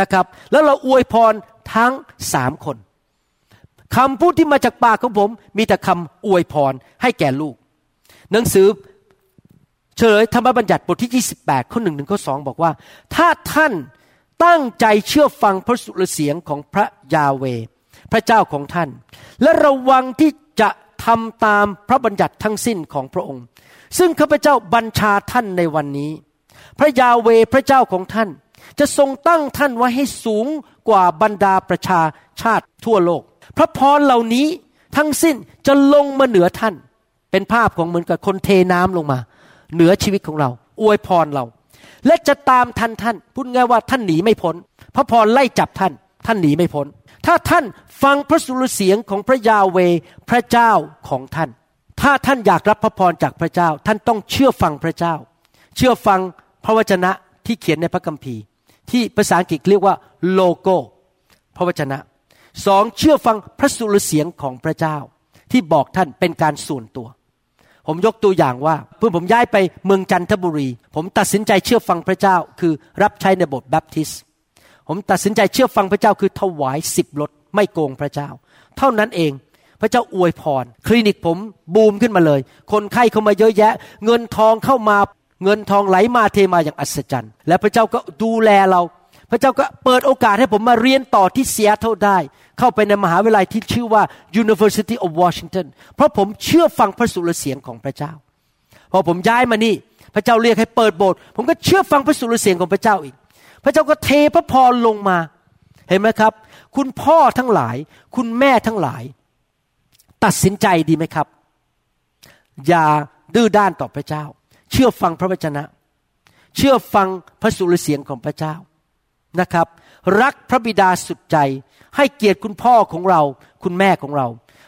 Speaker 3: นะครับ แล้วเราอวยพรทั้งสามคนคำพูดที่มาจากปากของผม มีแต่คำอวยพรให้แก่ลูก หนังสือเฉลยธรรมบัญญัติบทที่ 28 ข้อหนึ่งถึงข้อสองบอกว่า ถ้าท่านตั้งใจเชื่อฟังพระสุรเสียงของพระยาเว พระเจ้าของท่าน และระวังที่จะ ทำตามพระบัญญัติทั้งสิ้นของพระองค์ ซึ่งข้าพเจ้าบัญชาท่านในวันนี้ พระยาเวพระเจ้าของท่าน จะทรงตั้งท่านไว้ให้สูงกว่าบรรดาประชาชาติทั่วโลก พระพรเหล่านี้ทั้งสิ้นจะลงมาเหนือท่าน เป็นภาพของเหมือนกับคนเทน้ำลงมา เหนือชีวิตของเรา อวยพรเรา และจะตามทันท่านพูดง่ายว่าท่านหนีไม่พ้น พระพรไล่จับท่าน ท่านหนีไม่พ้น ถ้าท่านฟังพระสุรเสียงของพระยาเวพระเจ้าของท่าน ถ้าท่านอยากรับพระพรจากพระเจ้า ท่านต้องเชื่อฟังพระเจ้า เชื่อฟังพระวจนะที่เขียนในพระคัมภีร์ ที่ภาษาอังกฤษเรียกว่าโลโก้พระวจนะสองเชื่อฟังพระสุรเสียงของพระเจ้า ที่บอกท่านเป็นการส่วนตัว ผมยกตัวอย่างว่าเพื่อผมย้ายไปเมืองจันทบุรี ผมตัดสินใจเชื่อฟังพระเจ้า คือรับใช้ในบทแบปทิสต์ ผมตัดสินใจเชื่อฟังพระเจ้าคือถวายสิบรถไม่โกงพระเจ้า เท่านั้นเองพระเจ้าอวยพร คลินิกผมบูมขึ้นมาเลย คนไข้เข้ามาเยอะแยะ เงินทองเข้ามาเงินทองไหลมาเทมาอย่างอัศจรรย์ และพระเจ้าก็ดูแลเรา พระเจ้าก็เปิดโอกาสให้ผมมาเรียนต่อที่เซียเท่าได้ เข้าไปในมหาวิทยาลัยที่ชื่อว่า University of Washington เพราะผมเชื่อฟังพระสุรเสียงของพระเจ้า พอผมย้ายมานี่ พระเจ้าเรียกให้เปิดโบสถ์ผมก็เชื่อฟังพระสุรเสียงของพระเจ้าอีก พระเจ้าก็เทพระพรลงมา เห็นไหมครับ คุณพ่อทั้งหลาย คุณแม่ทั้งหลาย ตัดสินใจดีไหมครับ อย่าดื้อด้านต่อพระเจ้า เชื่อฟังพระวจนะ เชื่อฟังพระสุรเสียงของพระเจ้านะครับ รักพระบิดาสุดใจ ให้เกียรติคุณพ่อของเรา คุณแม่ของเรา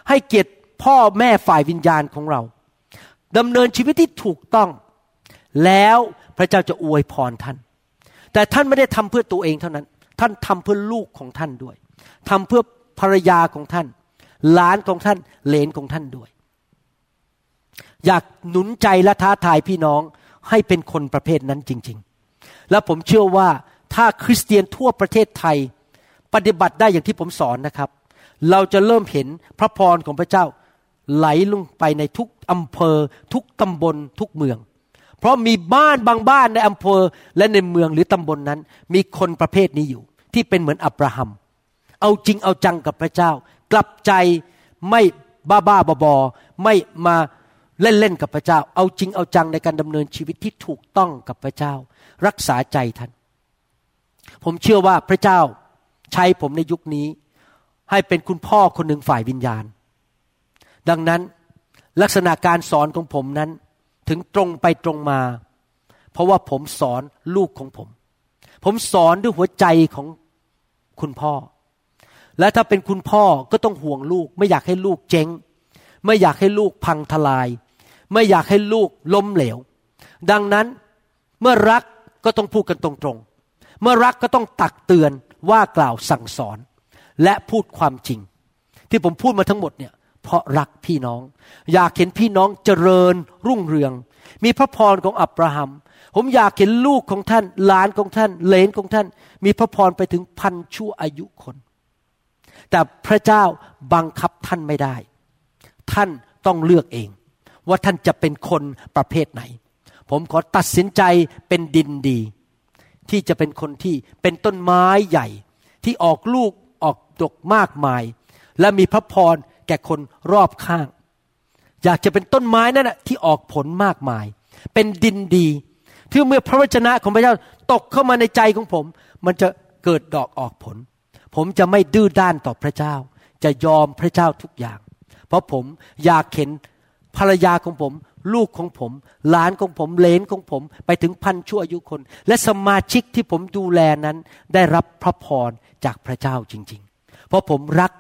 Speaker 3: ให้เกียรติพ่อแม่ฝ่ายวิญญาณของเราดำเนินชีวิตที่ถูกต้อง แล้วพระเจ้าจะอวยพรท่าน แต่ท่านไม่ได้ทำเพื่อตัวเองเท่านั้น ท่านทำเพื่อลูกของท่านด้วยทำเพื่อภรรยาของท่าน หลานของท่านเหลนของท่านด้วย อยากหนุนใจและท้าทายพี่น้องให้เป็นคนประเภทนั้นจริง ๆ และผมเชื่อว่าถ้าคริสเตียนทั่วประเทศไทย ปฏิบัติได้อย่างที่ผมสอนนะครับ เราจะเริ่มเห็นพระพรของพระเจ้าไหลลงไปในทุกอำเภอ ทุกตำบลทุกเมือง เพราะมีบ้านบางบ้านในอำเภอและในเมืองหรือตำบลนนั้น มีคนประเภทนี้อยู่ ที่เป็นเหมือนอับราฮัม เอาจริงเอาจังกับพระเจ้า กลับใจไม่บ้าบ้าบอบอไม่มาเล่นเล่นกับพระเจ้า เอาจริงเอาจังในการดำเนินชีวิตที่ถูกต้องกับพระเจ้า รักษาใจท่าน ผมเชื่อว่าพระเจ้าใช้ผมในยุคนี้ ให้เป็นคุณพ่อคนหนึ่งฝ่ายวิญญาณ ดังนั้นลักษณะการสอนของผมนั้น ถึงตรงไปตรงมา เพราะว่าผมสอนลูกของผม ผมสอนด้วยหัวใจของคุณพ่อ และถ้าเป็นคุณพ่อก็ต้องห่วงลูก ไม่อยากให้ลูกเจ๊ง ไม่อยากให้ลูกพังทลาย ไม่อยากให้ลูกล้มเหลว ดังนั้นเมื่อรักก็ต้องพูดกันตรงๆ เมื่อรักก็ต้องตักเตือนว่ากล่าวสั่งสอน และพูดความจริง ที่ผมพูดมาทั้งหมดเนี่ย เพราะรักพี่น้อง อยากเห็นพี่น้องเจริญรุ่งเรือง มีพระพรของอับราฮัม ผมอยากเห็นลูกของท่าน หลานของท่าน เลนของท่าน มีพระพรไปถึงพันชั่วอายุคน แต่พระเจ้าบังคับท่านไม่ได้ ท่านต้องเลือกเอง ว่าท่านจะเป็นคนประเภทไหน ผมขอตัดสินใจเป็นดินดี ที่จะเป็นคนที่เป็นต้นไม้ใหญ่ ที่ออกลูกออกดอกมากมาย และมีพระพร แก่คนรอบข้าง อยากจะเป็นต้นไม้นั่นแหะที่ออกผลมากมาย เป็นดินดี ที่เมื่อพระวจนะของพระเจ้าตกเข้ามาในใจของผม มันจะเกิดดอกออกผล ผมจะไม่ดื้อด้านต่อพระเจ้า จะยอมพระเจ้าทุกอย่าง เพราะผมอยากเห็นภรรยาของผม ลูกของผม หลานของผมเลนของผม ไปถึงพันชั่วอายุคน และสมาชิกที่ผมดูแลนั้น ได้รับพระพรจากพระเจ้าจริง ๆ เพราะผมรัก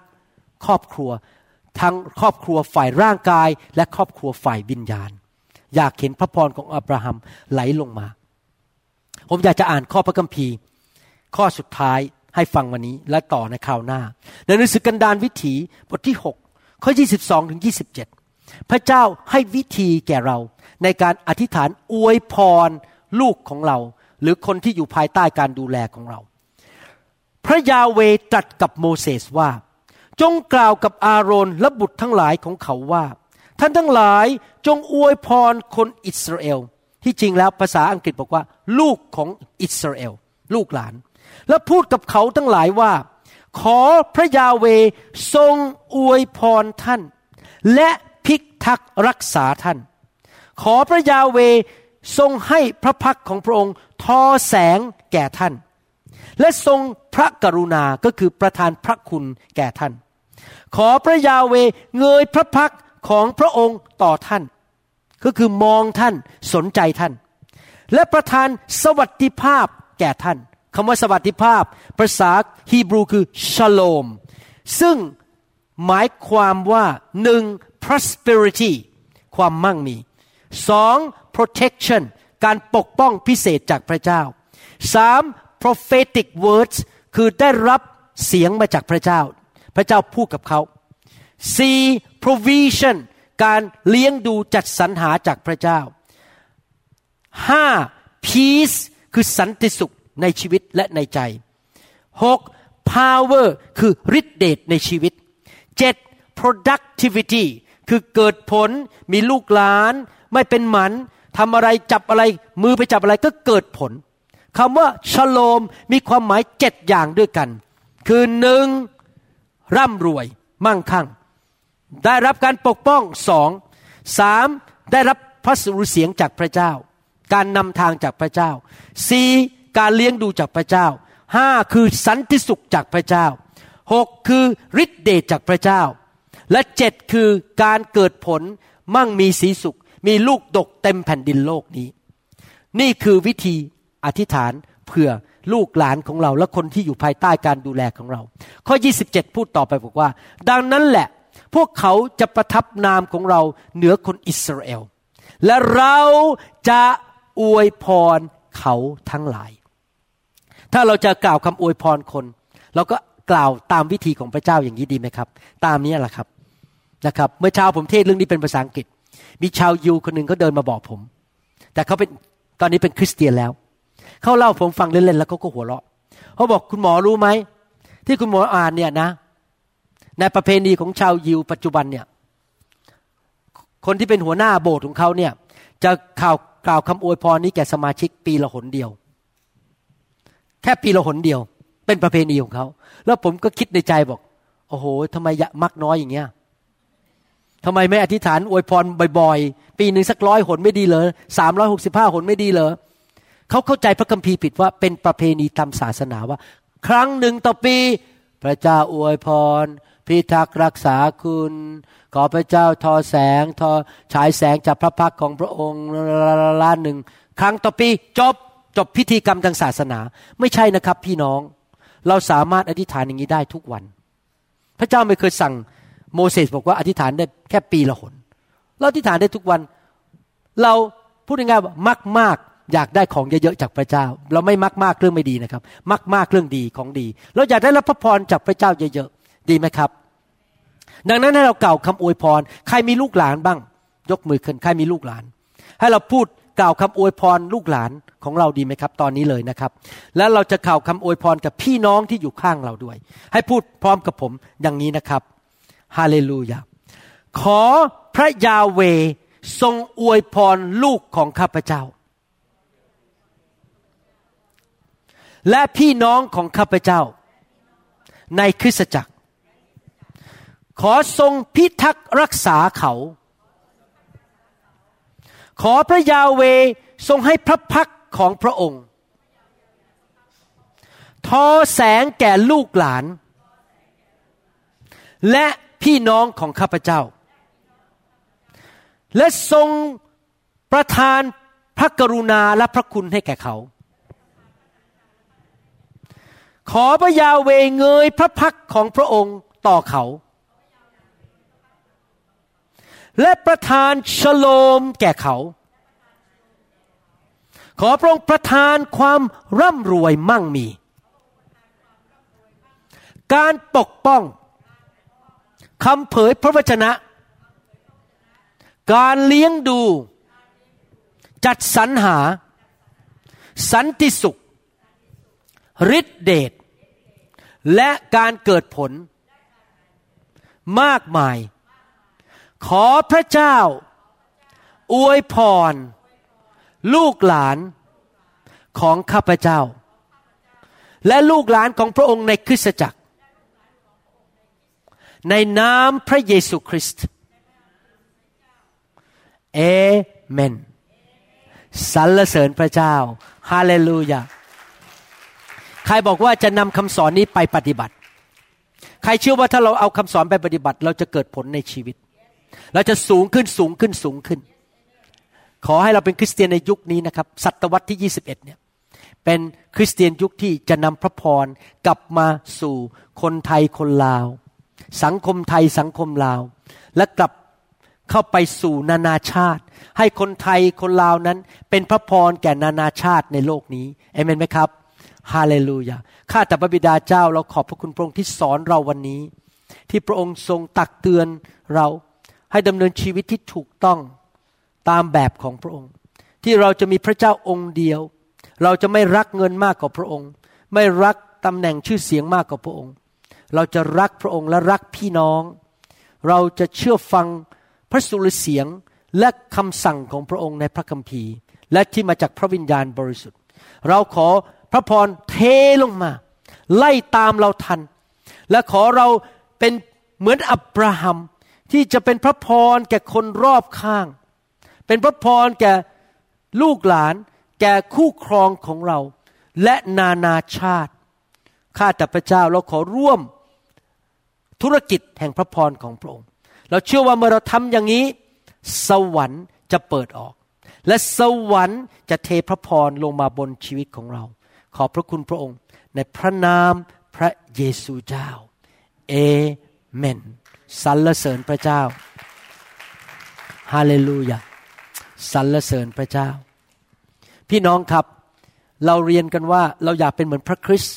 Speaker 3: ครอบครัว ทั้งครอบครัวฝ่ายร่างกาย และครอบครัวฝ่ายวิญญาณ อยากเห็นพระพรของอับราฮัมไหลลงมา ผมอยากจะอ่านข้อพระคัมภีร์ ข้อสุดท้ายให้ฟังวันนี้และต่อในคราวหน้า ในหนังสือกันดารวิถีบทที่ 6 ข้อ 22 ถึง 27 พระเจ้าให้วิธีแก่เรา ในการอธิษฐานอวยพรลูกของเรา หรือคนที่อยู่ภายใต้การดูแลของเรา พระยาเวตรัสกับโมเสสว่า จงกล่าวกับอาโรนและบุตรทั้งหลายของเขาว่า ท่านทั้งหลายจงอวยพรคนอิสราเอล ที่จริงแล้วภาษาอังกฤษบอกว่า ลูกของอิสราเอล ลูกหลาน และพูดกับเขาทั้งหลายว่า ขอพระยาเวทรงอวยพรท่าน และพิทักษ์รักษาท่าน ขอพระยาเวทรงให้พระพักของพระองค์ทอแสงแก่ท่าน และทรงพระกรุณาก็คือประทานพระคุณแก่ท่าน ขอพระยาเวเงยพระพักของพระองค์ต่อท่าน ก็คือมองท่านสนใจท่าน และประทานสวัสดิภาพแก่ท่านคำว่าสวัสดิภาพ ภาษาฮีบรูคือชโลม ซึ่งหมายความว่าหนึ่ง prosperity ความมั่งมีสอง protection การปกป้องพิเศษจากพระเจ้าสาม prophetic words คือได้รับเสียงมาจากพระเจ้า พระเจ้าพูดกับเขา C provision การเลี้ยงดูจัดสรรหาจากพระเจ้า 5. peace คือสันติสุขในชีวิตและในใจ 6. power คือฤทธิเดชในชีวิต 7. productivity คือเกิดผลมีลูกหลาน ไม่เป็นหมันทำอะไรจับอะไร มือไปจับอะไรก็เกิดผลคำว่าชโลมมีความหมายเจ็ดอย่างด้วยกัน คือหนึ่ง ร่ำรวยมั่งคั่ง ได้รับการปกป้องสองสามได้รับพระสุรเสียงจากพระเจ้า การนำทางจากพระเจ้าสี่การเลี้ยงดูจากพระเจ้าห้าคือสันติสุขจากพระเจ้าหกคือฤทธิเดชจากพระเจ้า และเจ็ดคือการเกิดผลมั่งมีสีสุข มีลูกดกเต็มแผ่นดินโลกนี้ นี่คือวิธีอธิษฐาน เผื่อลูกหลานของเราและคนที่อยู่ภายใต้การดูแลของเรา ข้อ 27 พูดต่อไปบอกว่า ดังนั้นแหละ พวกเขาจะประทับนามของเราเหนือคนอิสราเอล และเราจะอวยพรเขาทั้งหลาย ถ้าเราจะกล่าวคำอวยพรคน เราก็กล่าวตามวิธีของพระเจ้าอย่างนี้ดีไหมครับ ตามนี้แหละครับนะครับเมื่อเช้าผมเทศเรื่องนี้เป็นภาษาอังกฤษ มีชาวยูคนหนึ่งเขาเดินมาบอกผม แต่เขาเป็นตอนนี้เป็นคริสเตียนแล้ว เขาเล่าผมฟังเล่นๆแล้วเขาก็หัวเราะเขาบอกคุณหมอรู้ไหมที่คุณหมออ่านเนี่ยนะ ในประเพณีของชาวยิวปัจจุบันเนี่ย คนที่เป็นหัวหน้าโบสถ์ของเขาเนี่ย จะข่าวกล่าวคำอวยพรนี้แก่สมาชิกปีละหนเดียว แค่ปีละหนเดียว เป็นประเพณีของเขาแล้วผมก็คิดในใจบอก โอ้โหทำไมมักน้อยอย่างเงี้ยทำไมไม่อธิษฐานอวยพรบ่อยๆ ปีหนึ่งสักร้อยหนไม่ดีเลยสามร้อยหกสิบห้าหนไม่ดีเลย เขาเข้าใจพระคัมภีร์ผิดว่าเป็นประเพณีตามศาสนาว่า ครั้งหนึ่งต่อปี พระเจ้าอวยพรพิทักษ์รักษาคุณ ขอพระเจ้าทอแสงทอฉายแสงจากพระพักของพระองค์ล้านหนึ่งครั้งต่อปีจบจบพิธีกรรมทางศาสนา ไม่ใช่นะครับพี่น้อง เราสามารถอธิษฐานอย่างนี้ได้ทุกวัน พระเจ้าไม่เคยสั่งโมเสสบอกว่าอธิษฐานได้แค่ปีละหนเราอธิษฐานได้ทุกวัน เราพูดง่ายๆว่ามากมาก อยากได้ของเยอะๆจากพระเจ้า เราไม่มักมากเรื่องไม่ดีนะครับ มักมากเรื่องดีของดี เราอยากได้รับพระพรจากพระเจ้าเยอะๆดีไหมครับ ดังนั้นให้เราเก่าวคำอวยพร ใครมีลูกหลานบ้าง ยกมือขึ้นใครมีลูกหลาน ให้เราพูดกล่าวคำอวยพรลูกหลานของเราดีไหมครับ ตอนนี้เลยนะครับ แล้วเราจะกล่าวคำอวยพรกับพี่น้องที่อยู่ข้างเราด้วย ให้พูดพร้อมกับผมอย่างนี้นะครับฮาเลลูยาขอพระยาเวทรงอวยพรลูกของข้าพเจ้า และพี่น้องของข้าพเจ้า ในคริสตจักร ขอทรงพิทักษ์รักษาเขา ขอพระยาเวทรงให้พระพักของพระองค์ทอแสงแก่ลูกหลาน และพี่น้องของข้าพเจ้า และทรงประทานพระกรุณาและพระคุณให้แก่เขา ขอพระยาเวเงยพระพักของพระองค์ต่อเขา และประทานชโลมแก่เขา ขอพระองค์ประทานความร่ำรวยมั่งมี การปกป้องคำเผยพระวจนะ การเลี้ยงดู จัดสรรหา สันติสุข ฤทธิเดชและการเกิดผลมากมาย ขอพระเจ้า อวยพร ลูกหลานของข้าพเจ้า และลูกหลานของพระองค์ในคริสตจักร ในนามพระเยซูคริสต์เอเมนสรรเสริญพระเจ้า ฮาเลลูยา ใครบอกว่าจะนำคำสอนนี้ไปปฏิบัติ ใครเชื่อว่าถ้าเราเอาคำสอนไปปฏิบัติ เราจะเกิดผลในชีวิต เราจะสูงขึ้นสูงขึ้นสูงขึ้น ขอให้เราเป็นคริสเตียนในยุคนี้นะครับศตวรรษที่ 21 เนี่ยเป็นคริสเตียนยุคที่จะนำพระพรกลับมาสู่คนไทยคนลาว สังคมไทยสังคมลาว และกลับเข้าไปสู่นานาชาติ ให้คนไทยคนลาวนั้น เป็นพระพรแก่นานาชาติในโลกนี้เอเมนไหมครับ ฮาเลลูยาข้าแต่พระบิดาเจ้าเราขอบพระคุณพระองค์ที่สอนเราวันนี้ ที่พระองค์ทรงตักเตือนเราให้ดำเนินชีวิตที่ถูกต้องตามแบบของพระองค์ ที่เราจะมีพระเจ้าองค์เดียว เราจะไม่รักเงินมากกว่าพระองค์ ไม่รักตำแหน่งชื่อเสียงมากกว่าพระองค์ เราจะรักพระองค์และรักพี่น้อง เราจะเชื่อฟังพระสุรเสียงและคำสั่งของพระองค์ในพระคัมภีร์ และที่มาจากพระวิญญาณบริสุทธิ์ เราขอ พระพรเทลงมา ไล่ตามเราทัน และขอเราเป็นเหมือนอับราฮัมที่จะเป็นพระพรแก่คนรอบข้าง เป็นพระพรแก่ลูกหลาน แก่คู่ครองของเรา และนานาชาติ ข้าแต่พระเจ้าเราขอร่วมธุรกิจแห่งพระพรของพระองค์ เราเชื่อว่าเมื่อเราทำอย่างนี้ สวรรค์จะเปิดออก และสวรรค์จะเทพระพรลงมาบนชีวิตของเรา ขอบพระคุณพระองค์ ในพระนามพระเยซูเจ้า เอเมนสรรเสริญพระเจ้า ฮาเลลูยาสรรเสริญพระเจ้า พี่น้องครับ เราเรียนกันว่าเราอยากเป็นเหมือนพระคริสต์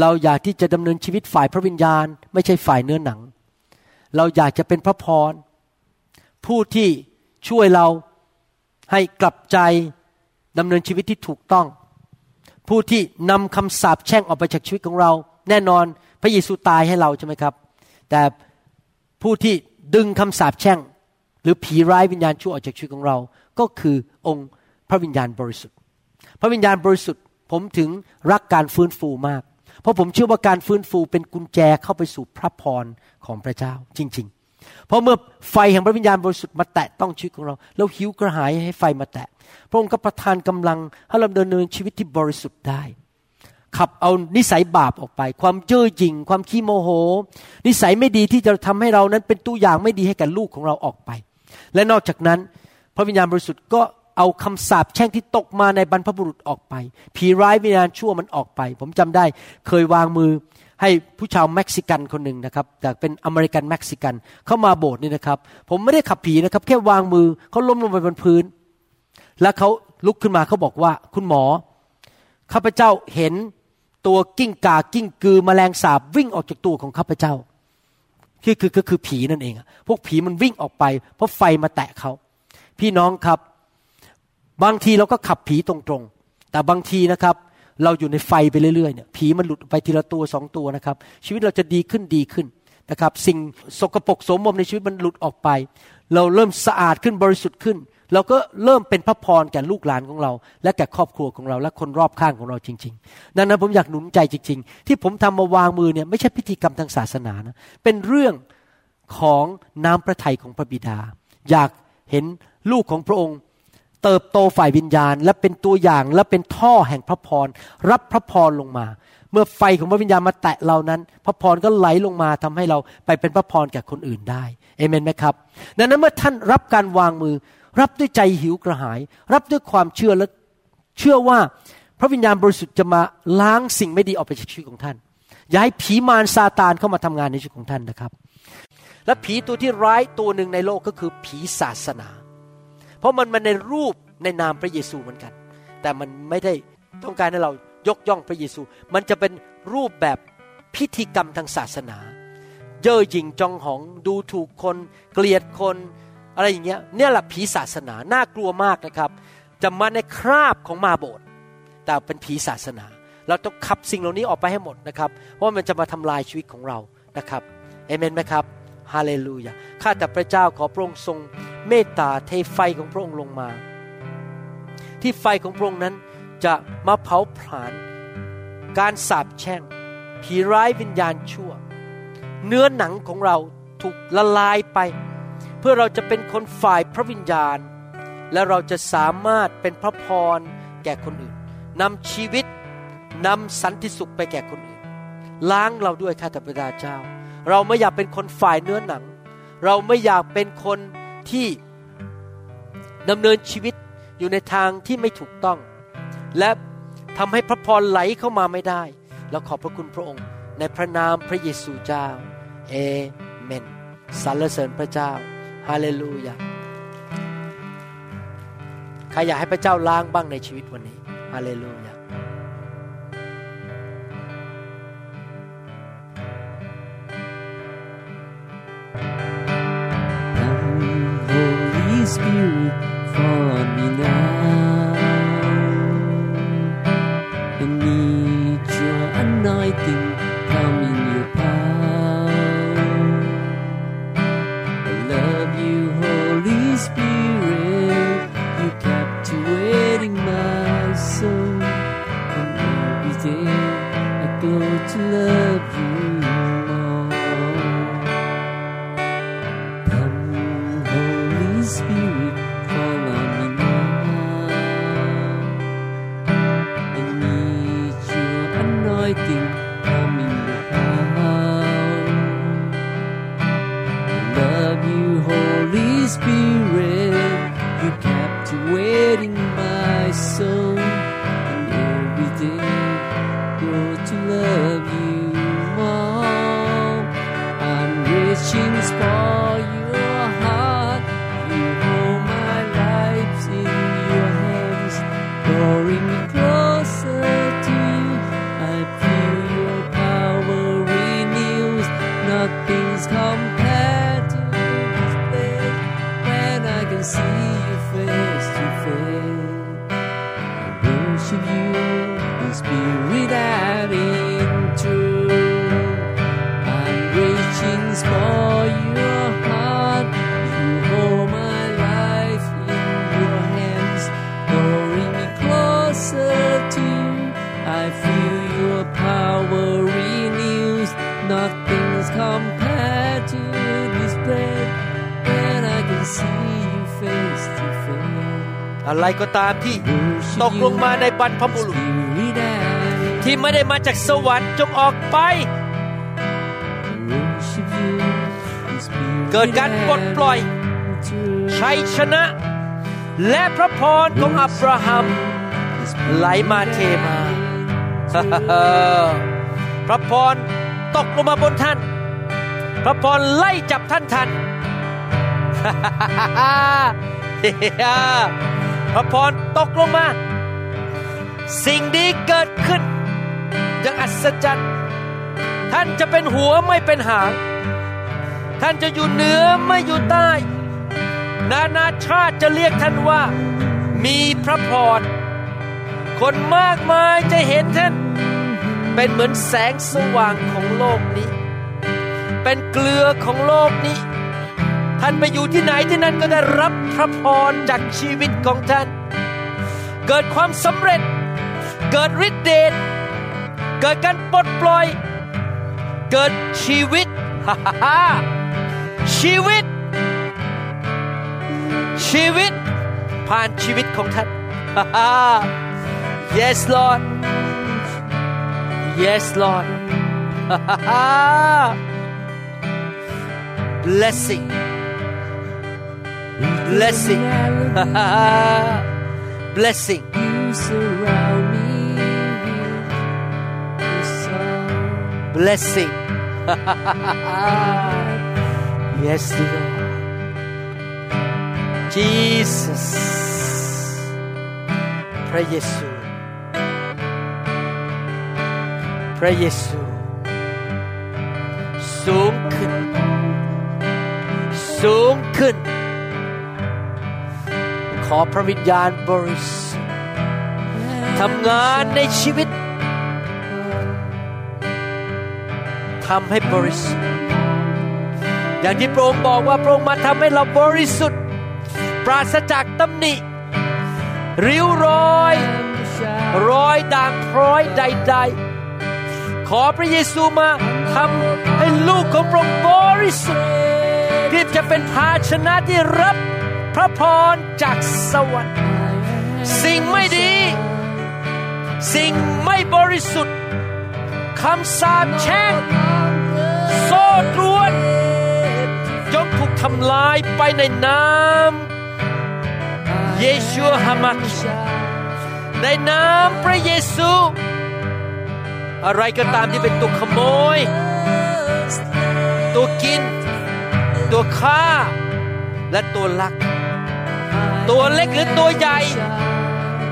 Speaker 3: เราอยากที่จะดำเนินชีวิตฝ่ายพระวิญญาณ ไม่ใช่ฝ่ายเนื้อหนัง เราอยากจะเป็นพระพร ผู้ที่ช่วยเราให้กลับใจดำเนินชีวิตที่ถูกต้อง ผู้ที่นำคำสาปแช่งออกไปจากชีวิตของเรา แน่นอนพระเยซูตายให้เราใช่ไหมครับ แต่ผู้ที่ดึงคำสาปแช่ง หรือผีร้ายวิญญาณชั่วออกจากชีวิตของเรา ก็คือองค์พระวิญญาณบริสุทธิ์ พระวิญญาณบริสุทธิ์ผมถึงรักการฟื้นฟูมาก เพราะผมเชื่อว่าการฟื้นฟูเป็นกุญแจเข้าไปสู่พระพรของพระเจ้าจริง ๆ เพราะเมื่อไฟแห่งพระวิญญาณบริสุทธิ์มาแตะต้องชีวิตของเรา เราหิวกระหายให้ไฟมาแตะ พระองค์ก็ประทานกำลังให้เราดำเนินชีวิตที่บริสุทธิ์ได้ ขับเอานิสัยบาปออกไป ความเย่อหยิ่ง ความขี้โมโห นิสัยไม่ดีที่จะทำให้เรานั้นเป็นตัวอย่างไม่ดีให้กับลูกของเราออกไป และนอกจากนั้น พระวิญญาณบริสุทธิ์ก็เอาคำสาปแช่งที่ตกมาในบรรพบุรุษออกไป ผีร้ายวิญญาณชั่วมันออกไป ผมจำได้เคยวางมือให้ผู้ชาวเม็กซิกันคนหนึ่งนะครับ แต่เป็นอเมริกันเม็กซิกันเข้ามาโบสถ์นี่นะครับ ผมไม่ได้ขับผีนะครับ แค่วางมือเขาล้มลงไปบนพื้น แล้วเขาลุกขึ้นมาเขาบอกว่า คุณหมอข้าพเจ้าเห็นตัวกิ้งก่ากิ้งกือแมลงสาบวิ่งออกจากตัวของข้าพเจ้าคือคือคือคือผีนั่นเอง พวกผีมันวิ่งออกไป เพราะไฟมาแตะเขา พี่น้องครับ บางทีเราก็ขับผีตรงๆ แต่บางทีนะครับ เราอยู่ในไฟไปเรื่อยๆเนี่ยผีมันหลุดไปทีละตัวสองตัวนะครับ ชีวิตเราจะดีขึ้นดีขึ้นนะครับ สิ่งสกปรกสมมในชีวิตมันหลุดออกไป เราเริ่มสะอาดขึ้นบริสุทธิ์ขึ้น เราก็เริ่มเป็นพระพรแก่ลูกหลานของเรา และแก่ครอบครัวของเรา และคนรอบข้างของเราจริง ๆ ดังนั้นผมอยากหนุนใจจริง ๆ ที่ผมทำมาวางมือเนี่ยไม่ใช่พิธีกรรมทางศาสนานะเป็นเรื่องของน้ำพระทัยของพระบิดา อยากเห็นลูกของพระองค์ เติบโตฝ่ายวิญญาณ และเป็นตัวอย่างและเป็นท่อแห่งพระพรรับพระพรลงมา เมื่อไฟของพระวิญญาณมาแตะเรานั้น พระพรก็ไหลลงมาทำให้เราไปเป็นพระพรแก่คนอื่นได้เอเมนไหมครับดังนั้นเมื่อท่านรับการวางมือ รับด้วยใจหิวกระหาย รับด้วยความเชื่อและเชื่อว่าพระวิญญาณบริสุทธิ์จะมาล้างสิ่งไม่ดีออกไปจากชีวิตของท่าน อย่าให้ผีมารซาตานเข้ามาทำงานในชีวิตของท่านนะครับ และผีตัวที่ร้ายตัวหนึ่งในโลกก็คือผีศาสนา เพราะมันมาในรูปในนามพระเยซูเหมือนกัน แต่มันไม่ได้ต้องการให้เรายกย่องพระเยซู มันจะเป็นรูปแบบพิธีกรรมทางศาสนา เย่อหยิ่งจองหองดูถูกคน เกลียดคน อะไรอย่างเงี้ยเนี่ยแหละผีศาสนาน่ากลัวมากนะครับ จะมาในคราบของมาโบสถ์แต่เป็นผีศาสนา เราต้องขับสิ่งเหล่านี้ออกไปให้หมดนะครับ เพราะมันจะมาทำลายชีวิตของเรานะครับเอเมนไหมครับฮาเลลูยาข้าแต่พระเจ้าขอพระองค์ทรงเมตตาเทไฟของพระองค์ลงมา ที่ไฟของพระองค์นั้นจะมาเผาผลาญการสาปแช่ง ผีร้ายวิญญาณชั่ว เนื้อหนังของเราถูกละลายไป เพื่อเราจะเป็นคนฝ่ายพระวิญญาณ และเราจะสามารถเป็นพระพรแก่คนอื่นนำชีวิตนำสันติสุขไปแก่คนอื่น ล้างเราด้วยข้าแต่พระเจ้า เราไม่อยากเป็นคนฝ่ายเนื้อหนัง เราไม่อยากเป็นคนที่ดำเนินชีวิตอยู่ในทางที่ไม่ถูกต้อง และทำให้พระพรไหลเข้ามาไม่ได้ เราขอบพระคุณพระองค์ในพระนามพระเยซูเจ้า เอเมนสรรเสริญพระเจ้า ฮาเลลูยาใครอยากให้พระเจ้าล้างบ้างในชีวิตวันนี้ฮาเลลูยา
Speaker 4: Come, Holy
Speaker 3: ก็ตามที่ตกลงมาในบรรพบุรุษ ที่ไม่ได้มาจากสวรรค์จงออกไป เกิดการปลดปล่อยชัยชนะ และพระพรของอับราฮัมไหลมาเทมาพระพรตกลงมาบนท่าน พระพรไล่จับท่านทันพ พระพรตกลงมา สิ่งดีเกิดขึ้นอย่างอัศจรรย์ ท่านจะเป็นหัวไม่เป็นหาง ท่านจะอยู่เหนือไม่อยู่ใต้ นานาชาติจะเรียกท่านว่า มีพระพร คนมากมายจะเห็นท่าน เป็นเหมือนแสงสว่างของโลกนี้ เป็นเกลือของโลกนี้ ท่านไปอยู่ที่ไหนที่นั่นก็ได้รับพระพรจากชีวิตของท่าน เกิดความสำเร็จ เกิดฤทธิเดช เกิดการปลดปล่อย เกิดชีวิตฮ่าฮ่าฮ่าชีวิต ชีวิตผ่านชีวิตของท่านฮ่าฮ่า yes Lord yes Lord ฮ่าฮ่าฮ่า blessing blessing blessing
Speaker 4: You surround me with your song.
Speaker 3: blessing yes Lord Jesus พระเยซู อพระวิญญาณบริสุทธิ์ทำงานในชีวิตทำให้บริสุทธิ์อย่างที่พระองค์บอกว่าพระองค์มาทำให้เราบริสุทธิ์ ปราศจากตำหนิ ริ้วรอย รอยด่างพร้อยใด ๆ ขอพระเยซูมาทำให้ลูกของพระองค์บริสุทธิ์ที่จะเป็นภาชนะที่รับ พระพรจากสวรรค์ สิ่งไม่ดี สิ่งไม่บริสุทธิ์คำสาปแช่งโซ่ตรวนจงถูกทำลายไปในน้ำเยชูฮามักในน้ำพระเยซู อะไรก็ตามที่เป็นตัวขโมย ตัวกิน ตัวฆ่า และตัวลัก ตัวเล็กหรือตัวใหญ่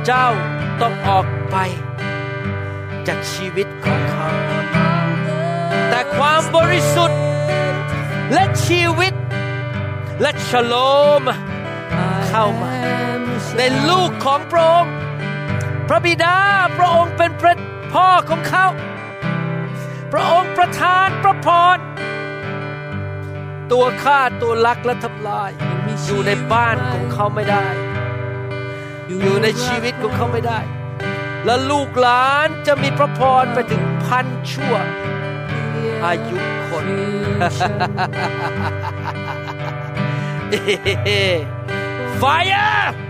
Speaker 3: เจ้าต้องออกไป จากชีวิตของเขา แต่ความบริสุทธิ์และชีวิต และชโลม เข้ามา ในลูกของพระองค์พระบิดาพระองค์เป็นพระพ่อของเขา พระองค์ประทานพระพรตัวฆ่าตัวลักและทำลาย อยู่ในบ้านของเขาไม่ได้ อยู่ในชีวิตของเขาไม่ได้ และลูกหลานจะมีพระพรไปถึงพันชั่ว อายุคน Fire!